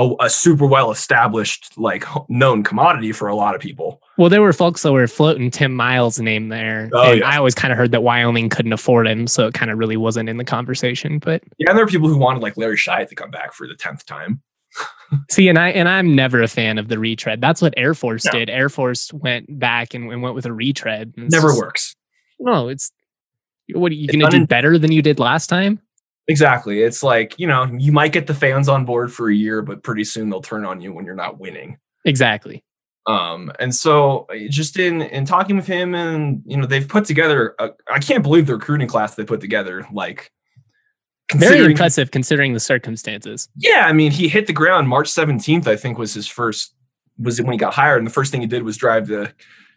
a, a super well established like known commodity for a lot of people. Well, there were folks that were floating Tim Miles' name there. Oh, and yeah. I always kind of heard that Wyoming couldn't afford him, so it kind of really wasn't in the conversation. But Yeah, and there are people who wanted like Larry Shyatt to come back for the tenth time. see, and I and I'm never a fan of the retread. That's what Air Force No. did. Air Force went back and, and went with a retread. Never just- works. No, it's what are you gonna do better than you did last time? Exactly. It's like, you know, you might get the fans on board for a year, but pretty soon they'll turn on you when you're not winning. Exactly. Um, and so uh, just in in talking with him and you know, they've put together a, I can't believe the recruiting class they put together. Like Very impressive considering the circumstances. Yeah, I mean, he hit the ground March 17th, I think was his first was when he got hired, and the first thing he did was drive to,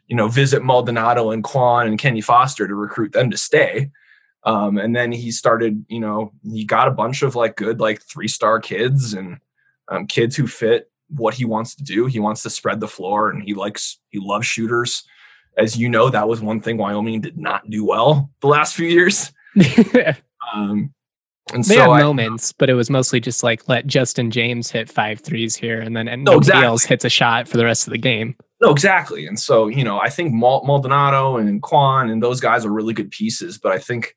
you know, visit Maldonado and Kwon and Kenny Foster to recruit them to stay. Um, and then he started, you know, he got a bunch of like good, like three star kids and um, kids who fit what he wants to do. He wants to spread the floor and he likes, he loves shooters. As you know, that was one thing Wyoming did not do well the last few years. um, and they so had I- moments, but it was mostly just like let Justin James hit five threes here, and then and No, nobody exactly. else hits a shot for the rest of the game. No, exactly. And so, you know, I think Maldonado and Quan and those guys are really good pieces, but I think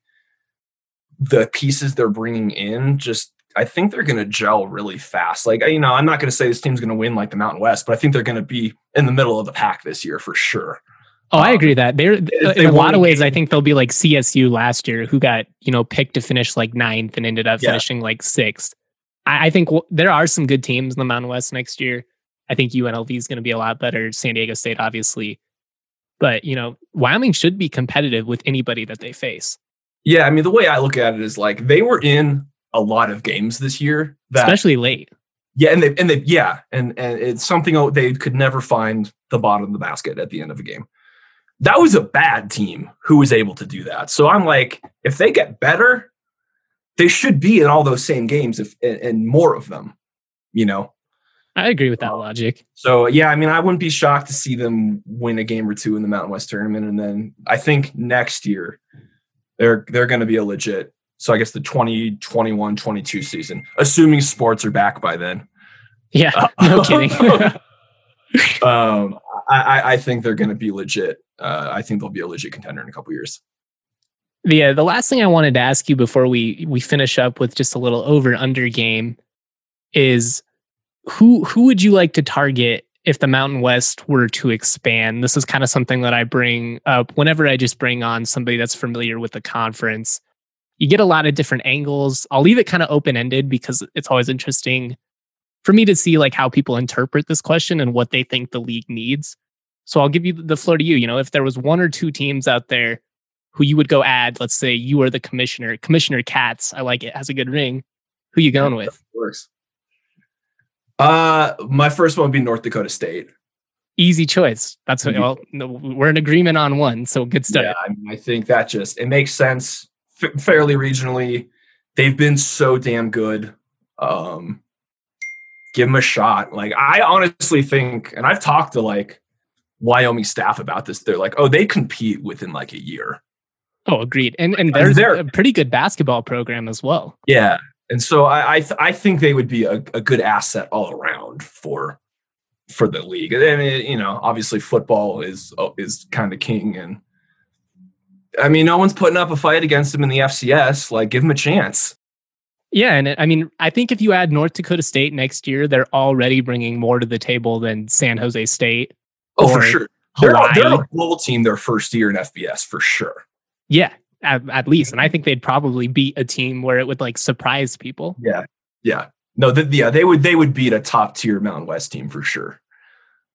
the pieces they're bringing in just, I think they're going to gel really fast. Like, you know, I'm not going to say this team's going to win like the Mountain West, but I think they're going to be in the middle of the pack this year for sure. Oh, I Um, agree that they're they in a lot of ways. I think they'll be like CSU last year, who got you know picked to finish like ninth and ended up Yeah. finishing like sixth. I, I think w- there are some good teams in the Mountain West next year. I think UNLV is going to be a lot better. San Diego State, obviously, but you know Wyoming should be competitive with anybody that they face, Yeah. I mean, the way I look at it is like they were in a lot of games this year that especially late. Yeah, and they and they yeah, and and it's something they could never find the bottom of the basket at the end of a game. That was a bad team who was able to do that. So I'm like, if they get better, they should be in all those same games if and, and more of them, you know. I agree with that logic. So yeah, I mean, I wouldn't be shocked to see them win a game or two in the Mountain West tournament, and then I think next year they're they're going to be a legit. So I guess the 2021-22 season, assuming sports are back by then. Yeah, no kidding. um, I, I- I think they're going to be legit. Uh, I think they'll be a legit contender in a couple years. the uh, the last thing I wanted to ask you before we we finish up with just a little over under game is who who would you like to target if the Mountain West were to expand? This is kind of something that I bring up whenever I just bring on somebody that's familiar with the conference. You get a lot of different angles. I'll leave it kind of open ended because it's always interesting for me to see like how people interpret this question and what they think the league needs. So I'll give you the floor to you. You know, if there was one or two teams out there who you would go add, let's say you are the commissioner, Commissioner Katz, I like it, has a good ring. Who you going with? Works. Uh, my first one would be North Dakota State. Easy choice. That's what, well, no, we're in agreement on one, so good stuff. Yeah, I, mean, I think that just it makes sense f- fairly regionally. They've been so damn good. Um, give them a shot. Like I honestly think, and I've talked to like Wyoming staff about this. They're like, oh, they compete within like a year. Oh, agreed. And and there's they're- a pretty good basketball program as well. Yeah, and so I I, th- I think they would be a, a good asset all around for for the league. And it, you know, obviously football is uh, is kind of king, and I mean, no one's putting up a fight against them in the FCS. Like, give them a chance. Yeah, and it, I mean, I think if you add North Dakota State next year, they're already bringing more to the table than San Jose State. Oh, for sure. They're, a- they're a bowl team their first year in FBS for sure. Yeah, at, at least, and I think they'd probably beat a team where it would like surprise people. Yeah, yeah. No, th- yeah, they would they would beat a top tier Mountain West team for sure.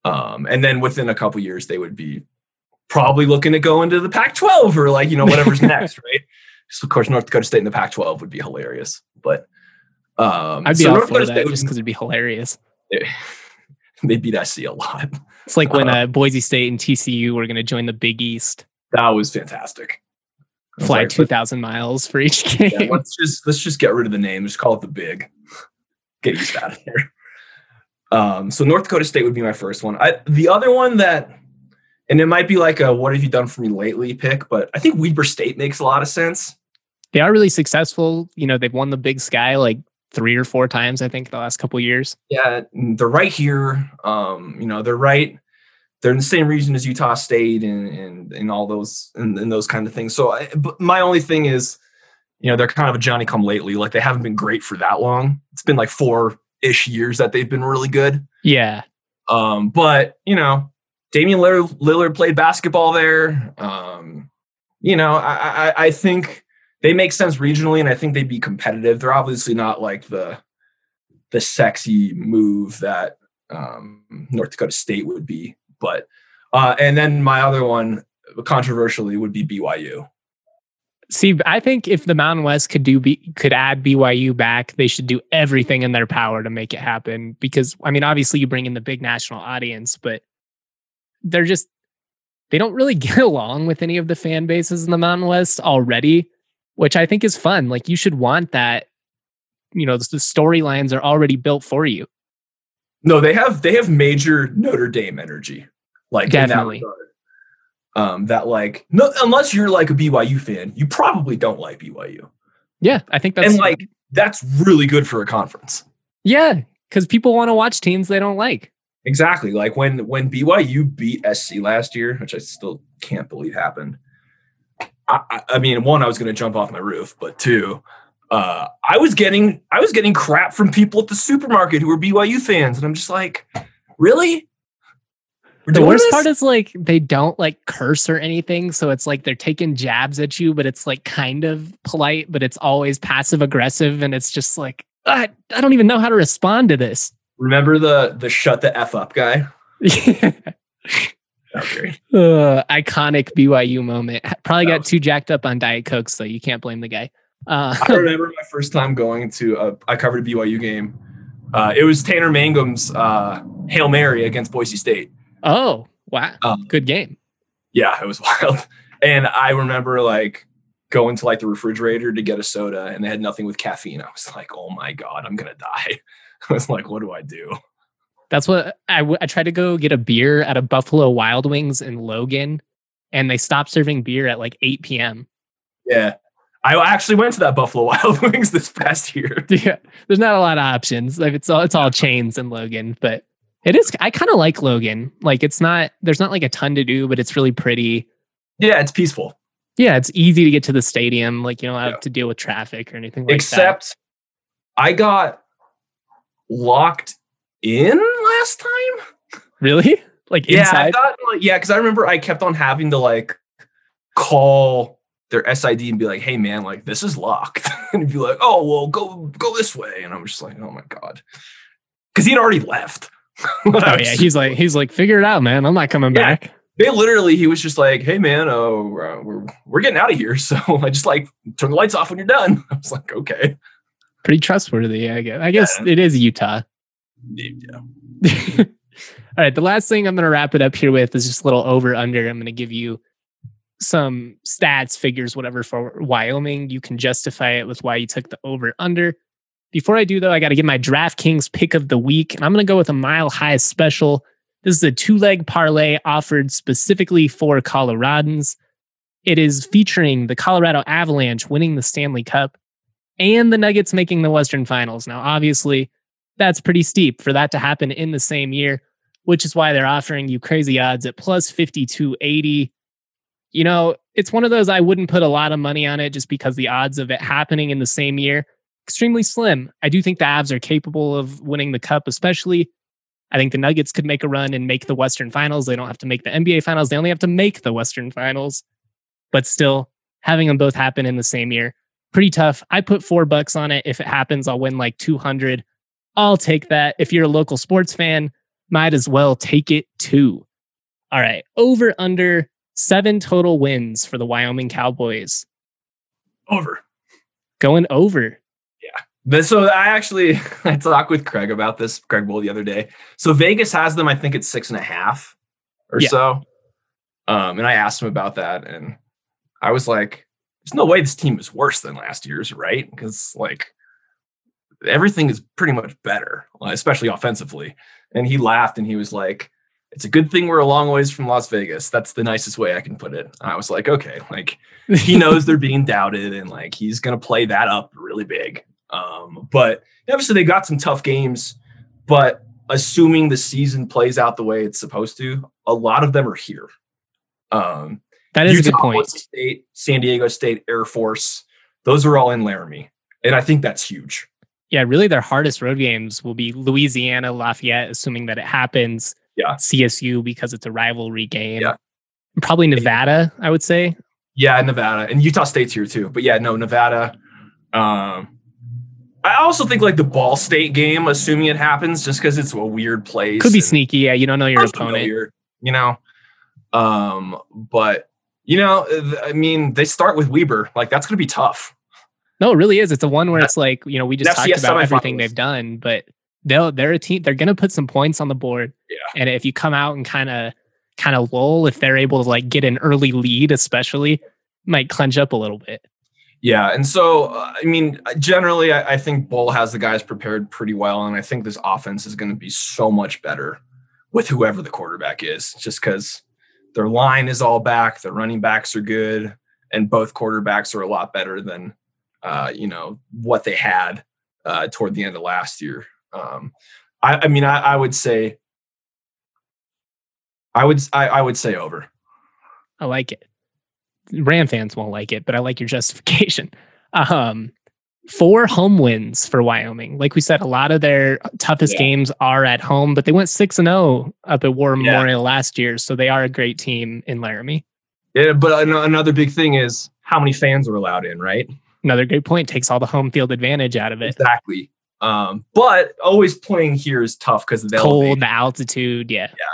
Um, and then within a couple years, they would be probably looking to go into the Pac-12 or like you know whatever's next, right? So of course, North Dakota State in the Pac-12 would be hilarious, but um, I'd be so North Dakota State just because it'd be hilarious. They'd beat SC a lot. It's like when uh, Boise State and TCU were going to join the Big East, That was fantastic. Fly like, two thousand miles for each game. yeah, let's just let's just get rid of the name. Just call it the big. Get East out of there. Um, so North Dakota State would be my first one. I, the other one that, and it might be like a "What have you done for me lately?" pick, but I think Weber State makes a lot of sense. they are really successful. You know, they've won the Big Sky like three or four times, I think, the last couple years. Yeah, they're right here. Um, you know, they're right. They're in the same region as Utah State and and, and all those and, and those kind of things. So, I, but my only thing is, you know, they're kind of a Johnny come lately. Like they haven't been great for that long. It's been like four ish years that they've been really good. Yeah, Um, but you know, Damian Lillard, Lillard played basketball there. Um, you know, I, I I think they make sense regionally, and I think they'd be competitive. They're obviously not like the the sexy move that um, North Dakota State would be, but uh, and then my other one, controversially, would be BYU. See, I think if the Mountain West could do B, could add BYU back, they should do everything in their power to make it happen. Because I mean, obviously, you bring in the big national audience, but they're just they don't really get along with any of the fan bases in the Mountain West already, which I think is fun. Like you should want that. You know, the, the storylines are already built for you. No, they have they have major Notre Dame energy. Like Definitely. that regard. Um, that like no, unless you're like a BYU fan, you probably don't like BYU. Yeah, I think that's and like that's really good for a conference. yeah, because people want to watch teams they don't like. Exactly. Like when when BYU beat SC last year, which I still can't believe happened. I, I, I mean, one, I was going to jump off my roof, but two, uh, I was getting I was getting crap from people at the supermarket who were BYU fans, and I'm just like, really? The worst this? part is like they don't like curse or anything, so it's like they're taking jabs at you, but it's like kind of polite, but it's always passive aggressive, and it's just like I, I don't even know how to respond to this. remember the the shut the f up guy. Okay. uh, iconic BYU moment. Probably got too jacked up on Diet Coke, so you can't blame the guy. Uh, I remember my first time going to a, I covered a BYU game. Uh, it was Tanner Mangum's uh, hail mary against Boise State. Oh wow, Um, good game. Yeah, it was wild. And I remember like going to like the refrigerator to get a soda and they had nothing with caffeine. I was like, oh my God, I'm going to die. I was like, what do I do? That's what I, w- I tried to go get a beer at a Buffalo Wild Wings in Logan, and they stopped serving beer at like 8 p.m. Yeah. I actually went to that Buffalo Wild Wings this past year. Yeah, there's not a lot of options. Like it's all it's all chains in Logan, but it is. I kind of like Logan. Like it's not there's not like a ton to do, but it's really pretty. Yeah, it's peaceful. Yeah, it's easy to get to the stadium. Like you don't have Yeah. to deal with traffic or anything like that. Except I got locked in last time. Really, like Yeah, I inside. thought like yeah, because I remember I kept on having to like call their SID and be like, "Hey, man, like this is locked," and be like, "Oh, well, go go this way," and I'm just like, "Oh my god," because he'd already left. oh yeah, he's like he's like figure it out, man. I'm not coming Yeah. back. they literally he was just like, "Hey, man, uh, we're we're- we're getting out of here," so I just like turn the lights off when you're done. I was like, "Okay." Pretty trustworthy, I guess. I guess Yeah. it is Utah. Yeah. All right. The last thing I'm going to wrap it up here with is just a little over under. I'm going to give you some stats, figures, whatever for Wyoming. You can justify it with why you took the over under. Before I do, though, I got to give my DraftKings pick of the week, and I'm going to go with a mile high special. This is a two leg parlay offered specifically for Coloradans. It is featuring the Colorado Avalanche winning the Stanley Cup and the Nuggets making the Western Finals. Now, obviously, that's pretty steep for that to happen in the same year, which is why they're offering you crazy odds at plus 5280. You know, it's one of those I wouldn't put a lot of money on it just because the odds of it happening in the same year extremely slim. I do think the Avs are capable of winning the cup, especially. I think the Nuggets could make a run and make the Western Finals. They don't have to make the NBA Finals. They only have to make the Western Finals. But still, having them both happen in the same year, pretty tough. I put four bucks on it. If it happens, I'll win like 200. I'll take that. If you're a local sports fan, might as well take it too. All right. Over under seven total wins for the Wyoming Cowboys. Over. Going over. But so I actually I talked with Craig about this, Craig Bohl, the other day. So Vegas has them, I think it's six and a half or Yeah. so. Um, and I asked him about that, and I was like, "There's no way this team is worse than last year's, right? Because like everything is pretty much better, especially offensively." And he laughed and he was like, "It's a good thing we're a long ways from Las Vegas. That's the nicest way I can put it." I was like, "Okay, like." he knows they're being doubted and like he's going to play that up really big. Um, but obviously they got some tough games, but assuming the season plays out the way it's supposed to, a lot of them are here. Um, That is a good point. State, San Diego State, Air Force, those are all in Laramie. And I think that's huge. Yeah, really their hardest road games will be Louisiana, Lafayette, assuming that it happens. Yeah. CSU because it's a rivalry game. Yeah. Probably Nevada, I would say. Yeah, Nevada and Utah State's here too. But yeah, no, Nevada. Um, I also think like the Ball State game, assuming it happens, just because it's a weird place. Could be sneaky. Yeah, you don't know your opponent. unfamiliar, you know. Um, but You know, I mean, they start with Weber. Like that's going to be tough. No, it really is. It's the one where it's like, you know, we just talked about everything they've done, but they'll they're a team they're gonna put some points on the board. Yeah. And if you come out and kind of kind of lull, if they're able to like get an early lead, especially, might clench up a little bit. Yeah, and so uh, I mean, generally, I, I think Bohl has the guys prepared pretty well, and I think this offense is going to be so much better with whoever the quarterback is, just because their line is all back, their running backs are good, and both quarterbacks are a lot better than uh, you know what they had uh, toward the end of last year. Um, I, I mean, I, I would say, I would, I, I would say over. I like it. Ram fans won't like it, but I like your justification. Um, four home wins for Wyoming. Like we said, a lot of their toughest Yeah. games are at home, but they went six and zero up at War Yeah. Memorial last year, so they are a great team in Laramie. Yeah, but another big thing is how many fans are allowed in, right? Another great point takes all the home field advantage out of it. Exactly. Um, but always playing here is tough because of the Cold, elevation. the altitude, Yeah. yeah.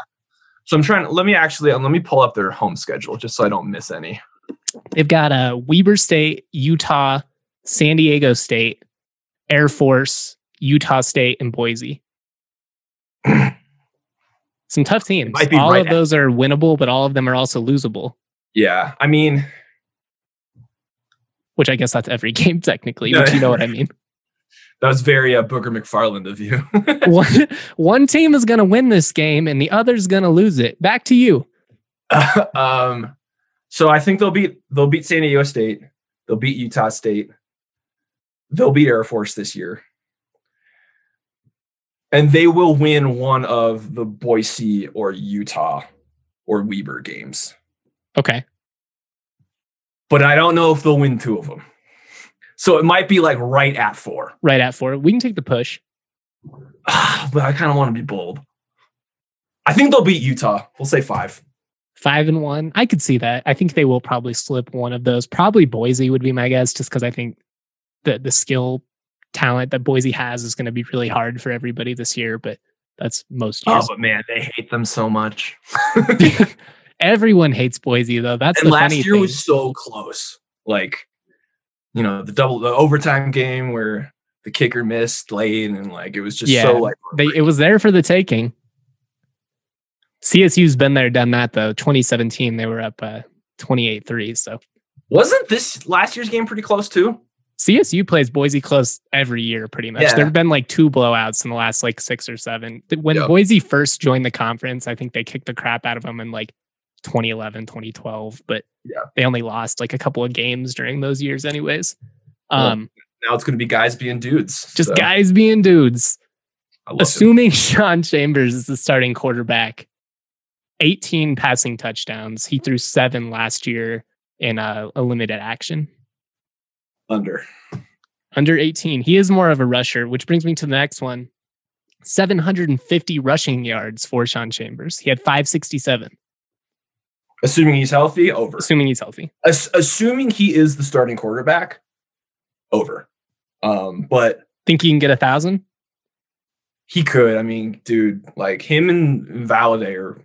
So I'm trying. Let me actually let me pull up their home schedule just so I don't miss any. They've got uh, Weber State, Utah, San Diego State, Air Force, Utah State, and Boise. Some tough teams. All right of those are winnable, but all of them are also losable. Yeah, I mean, Which I guess that's every game technically, but you know what I mean. that was very uh, Booger McFarland of you. one, one team is going to win this game, and the other's going to lose it. Back to you. um, so I think they'll beat they'll beat San Diego State. They'll beat Utah State. They'll beat Air Force this year. And they will win one of the Boise or Utah or Weber games. Okay. But I don't know if they'll win two of them. So it might be like right at four. Right at four. We can take the push. but I kind of want to be bold. I think they'll beat Utah. We'll say five. Five and one. I could see that. I think they will probably slip one of those. Probably Boise would be my guess, just because I think the the skill talent that Boise has is going to be really hard for everybody this year. But that's most Oh, years. but man, they hate them so much. Everyone hates Boise though. That's and the last year thing. was so close. Like, you know, the double the overtime game where the kicker missed late and like it was just Yeah, so like they it was there for the taking. CSU's been there, done that though. 2017, they were up uh, 28-3. So wasn't this last year's game pretty close too? CSU plays Boise close every year, pretty much. Yeah. There have been like two blowouts in the last like six or seven. When Yep. Boise first joined the conference, I think they kicked the crap out of them in like 2011, 2012, but Yeah. they only lost like a couple of games during those years, anyways. Well, Um, Now it's gonna be guys being dudes. just so guys being dudes. Love it. Assuming Sean Chambers is the starting quarterback, 18 passing touchdowns. He threw seven last year in a, a limited action. under. Under 18. He is more of a rusher, which brings me to the next one 750 rushing yards for Sean Chambers. He had 567, Assuming he's healthy, over. assuming he's healthy. Ass- assuming he is the starting quarterback, over. Um, but Think he can get a thousand? he could. I mean, dude, like him and Valladay are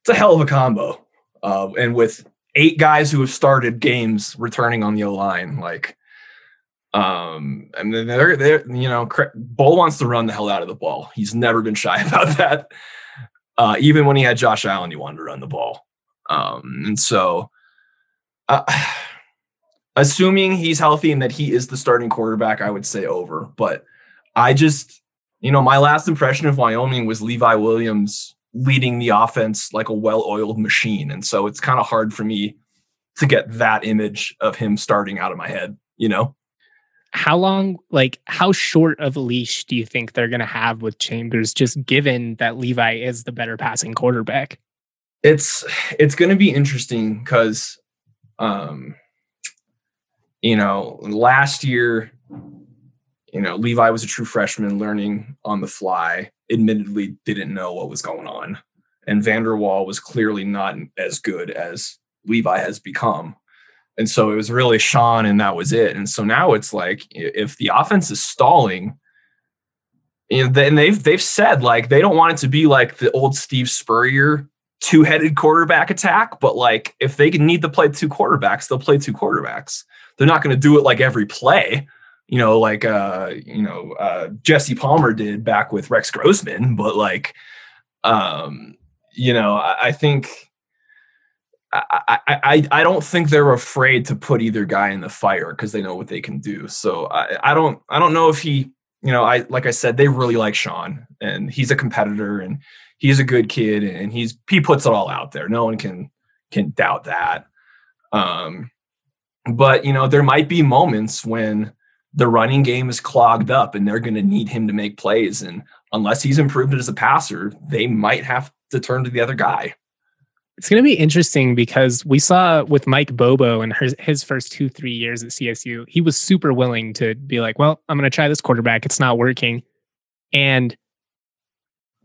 it's a hell of a combo. Uh, and with eight guys who have started games returning on the line, like um, I mean, they're they're you know, Bohl wants to run the hell out of the ball. He's never been shy about that. Uh, even when he had Josh Allen, he wanted to run the ball. Um, and so, uh, assuming he's healthy and that he is the starting quarterback, I would say over. But I just, you know, my last impression of Wyoming was Levi Williams leading the offense like a well-oiled machine, and so it's kind of hard for me to get that image of him starting out of my head. You know, How long, like, how short of a leash do you think they're going to have with Chambers, just given that Levi is the better passing quarterback? it's it's going to be interesting because, um, you know, last year, you know, Levi was a true freshman learning on the fly. Admittedly, didn't know what was going on, and Vander Waal was clearly not as good as Levi has become. And so it was really Sean, and that was it. And so now it's like if the offense is stalling, then they've they've said like they don't want it to be like the old Steve Spurrier two-headed quarterback attack, but like if they need to play two quarterbacks, they'll play two quarterbacks. They're not going to do it like every play, you know, like uh, you know, uh, Jesse Palmer did back with Rex Grossman, but like um, you know, I, I think I, I, I don't think they're afraid to put either guy in the fire because they know what they can do. So I, I don't I don't know if he you know I like I said they really like Sean and he's a competitor and he's a good kid and he's he puts it all out there. No one can can doubt that. Um, but you know there might be moments when the running game is clogged up and they're going to need him to make plays and unless he's improved as a passer, they might have to turn to the other guy. It's going to be interesting because we saw with Mike Bobo and his, his first two, three years at CSU, he was super willing to be like, well, I'm going to try this quarterback. It's not working. And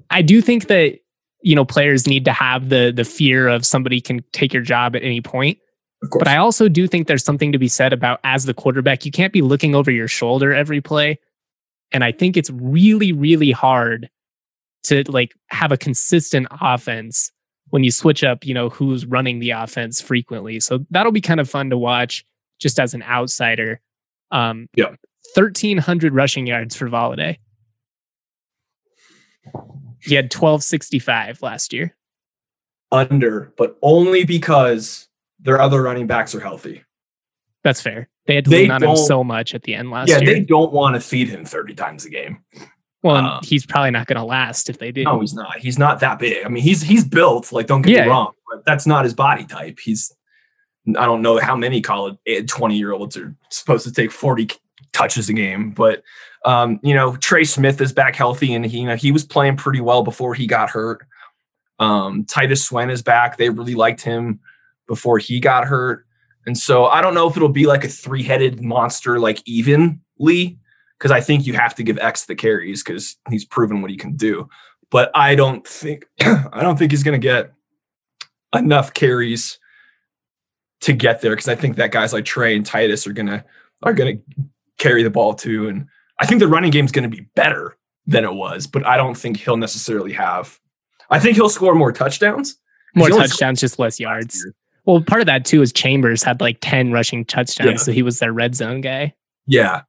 I do think that, you know, players need to have the the fear of somebody can take your job at any point. But I also do think there's something to be said about as the quarterback, you can't be looking over your shoulder every play. And I think it's really, really hard to like have a consistent offense when you switch up, you know, who's running the offense frequently. So that'll be kind of fun to watch just as an outsider. Um, yeah. 1,300 rushing yards for Valladay. He had 1265 last year. Under, but only because their other running backs are healthy. That's fair. They had to lean on him so much at the end last yeah, year. Yeah, they don't want to feed him 30 times a game. Well, um, he's probably not going to last if they do. No, he's not. He's not that big. I mean, he's he's built. Like, don't get yeah. me wrong, but that's not his body type. He's. I don't know how many college eh, twenty year olds are supposed to take forty touches a game, but um, you know, Trey Smith is back healthy, and he you know he was playing pretty well before he got hurt. Um, Titus Swen is back. They really liked him before he got hurt, and so I don't know if it'll be like a three headed monster like evenly because I think you have to give X the carries because he's proven what he can do. But I don't think I don't think he's going to get enough carries to get there because I think that guys like Trey and Titus are gonna are gonna carry the ball too, and I think the running game is going to be better than it was. But I don't think he'll necessarily have. I think he'll score more touchdowns. More touchdowns, just less yards. Well, part of that too is Chambers had like ten rushing touchdowns, yeah. so he was their red zone guy. Yeah,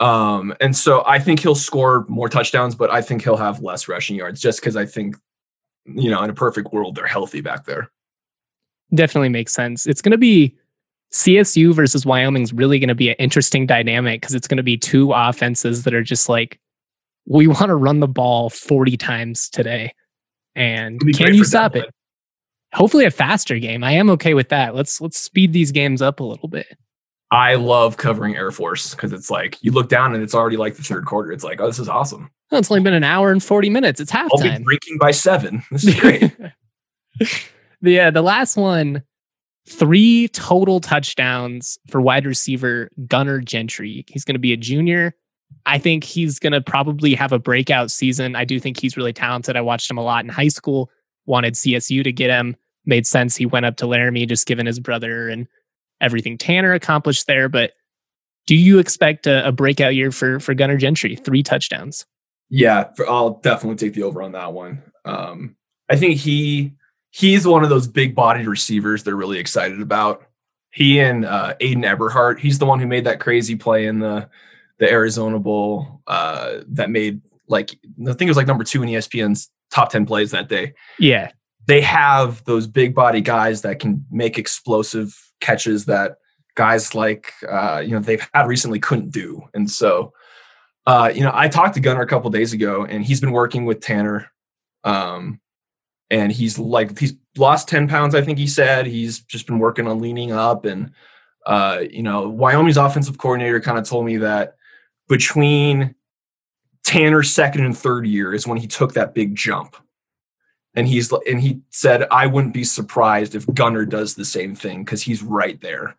um, and so I think he'll score more touchdowns, but I think he'll have less rushing yards just because I think, you know, in a perfect world, they're healthy back there. Definitely makes sense. It's going to be CSU versus Wyoming's really going to be an interesting dynamic because it's going to be two offenses that are just like, we want to run the ball 40 times today. And can you stop it? Hopefully a faster game. I am okay with that. Let's let's speed these games up a little bit. I love covering Air Force because it's like you look down and it's already like the third quarter. It's like, oh, this is awesome. Well, it's only been an hour and 40 minutes. It's halftime. I'll be drinking by seven. This is great. the, uh, the last one, three total touchdowns for wide receiver Gunnar Gentry. He's going to be a junior. I think he's going to probably have a breakout season. I do think he's really talented. I watched him a lot in high school, wanted CSU to get him. Made sense. He went up to Laramie, just given his brother and everything Tanner accomplished there. But do you expect a, a breakout year for for Gunnar Gentry? Three touchdowns. Yeah, for, I'll definitely take the over on that one. Um, I think he he's one of those big bodied receivers they're really excited about. He and uh, Ayden Eberhardt, he's the one who made that crazy play in the the Arizona Bowl uh, that made like I think it was like number two in ESPN's top ten plays that day. Yeah, they have those big body guys that can make explosive catches that guys like uh, you know they've had recently couldn't do. And so, uh, you know, I talked to Gunnar a couple days ago, and he's been working with Tanner, um, and he's like he's lost ten pounds. I think he said he's just been working on leaning up, and uh, you know, Wyoming's offensive coordinator kind of told me that between Tanner's second and third year is when he took that big jump and he's and he said I wouldn't be surprised if Gunnar does the same thing because he's right there.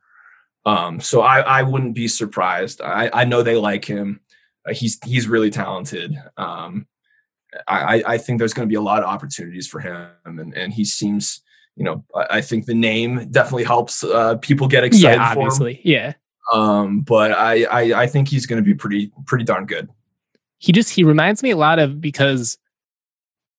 Um, so I I wouldn't be surprised. I I know they like him. Uh, he's he's really talented. Um, I I think there's going to be a lot of opportunities for him, and and he seems you know I think the name definitely helps uh, people get excited. Yeah, obviously, yeah. Um, but I I I think he's going to be pretty pretty darn good. He just he reminds me a lot of because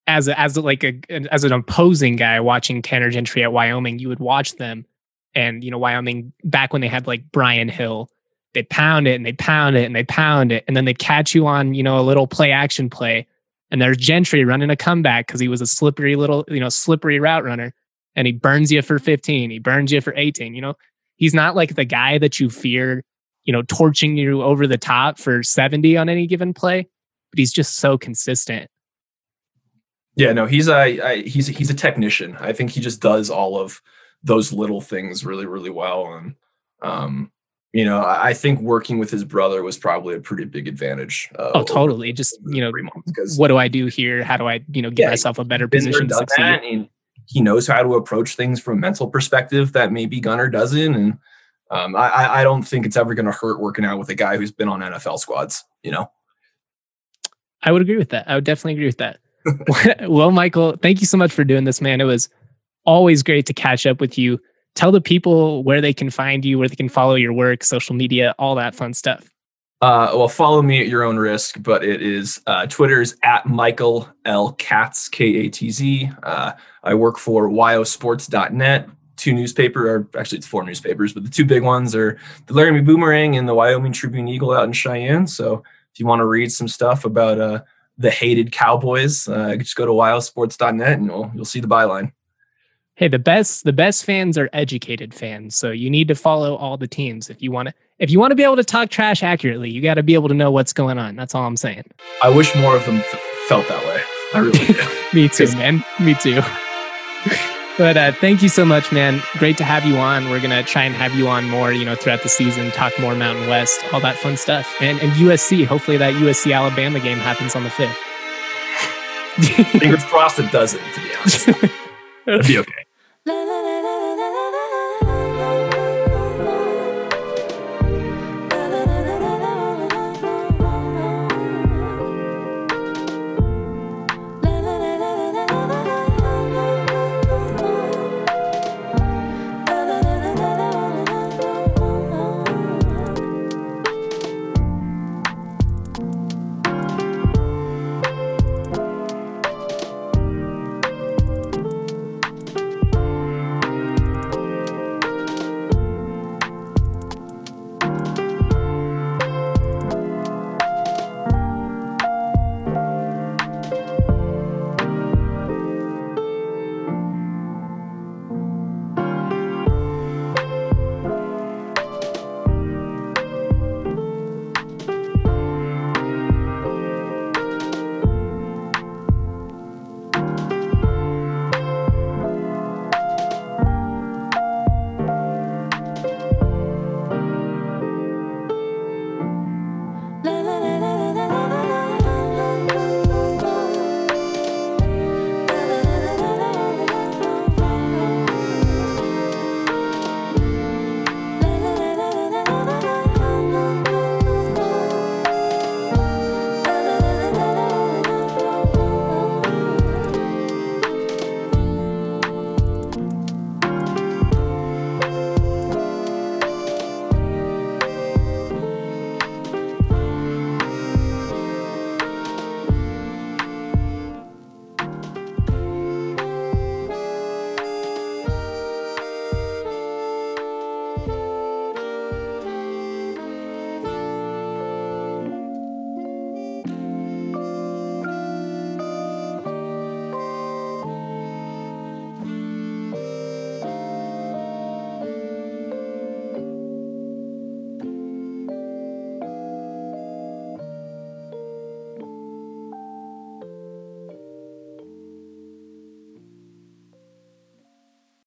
as a, as a, like a as an opposing guy watching Tanner Gentry at Wyoming, you would watch them, and you know Wyoming back when they had like Brian Hill, they pound it and they pound it and they pound it, and then they catch you on you know a little play action play, and there's Gentry running a comeback because he was a slippery little you know slippery route runner, and he burns you for 15, he burns you for 18. You know? He's not like the guy that you fear, you know, torching you over the top for 70 on any given play, but he's just so consistent yeah, no, he's a he's he's a technician. I think he just does all of those little things really really well, and um, you know, I think working with his brother was probably a pretty big advantage. Uh, oh, totally. Just you know, what do I do here? How do I you know get yeah, myself a better position to succeed? he knows how to approach things from a mental perspective that maybe Gunnar doesn't, and um, I, I don't think it's ever going to hurt working out with a guy who's been on NFL squads. You know, I would agree with that. I would definitely agree with that. well, Michael, thank you so much for doing this, man. It was always great to catch up with you. Tell the people where they can find you, where they can follow your work, social media, all that fun stuff. Uh, well, follow me at your own risk, but it is uh, Twitter's at Michael L. Katz, K A T Z. Uh, I work for wyosports.net, two newspaper, or actually it's four newspapers, but the two big ones are the Laramie Boomerang and the Wyoming Tribune Eagle out in Cheyenne. So if you want to read some stuff about uh, the hated Cowboys, uh, just go to wyosports.net and you'll, you'll see the byline. Hey, the best the best fans are educated fans, so you need to follow all the teams if you want to. If you want to be able to talk trash accurately, you got to be able to know what's going on. That's all I'm saying. I wish more of them f- felt that way. I really do. Me too, man. Me too. But uh, thank you so much, man. Great to have you on. We're gonna try and have you on more, you know, throughout the season. Talk more Mountain West, all that fun stuff, and and USC. Hopefully, that USC Alabama game happens on the fifth. Fingers crossed it doesn't. To be honest, it'd be okay.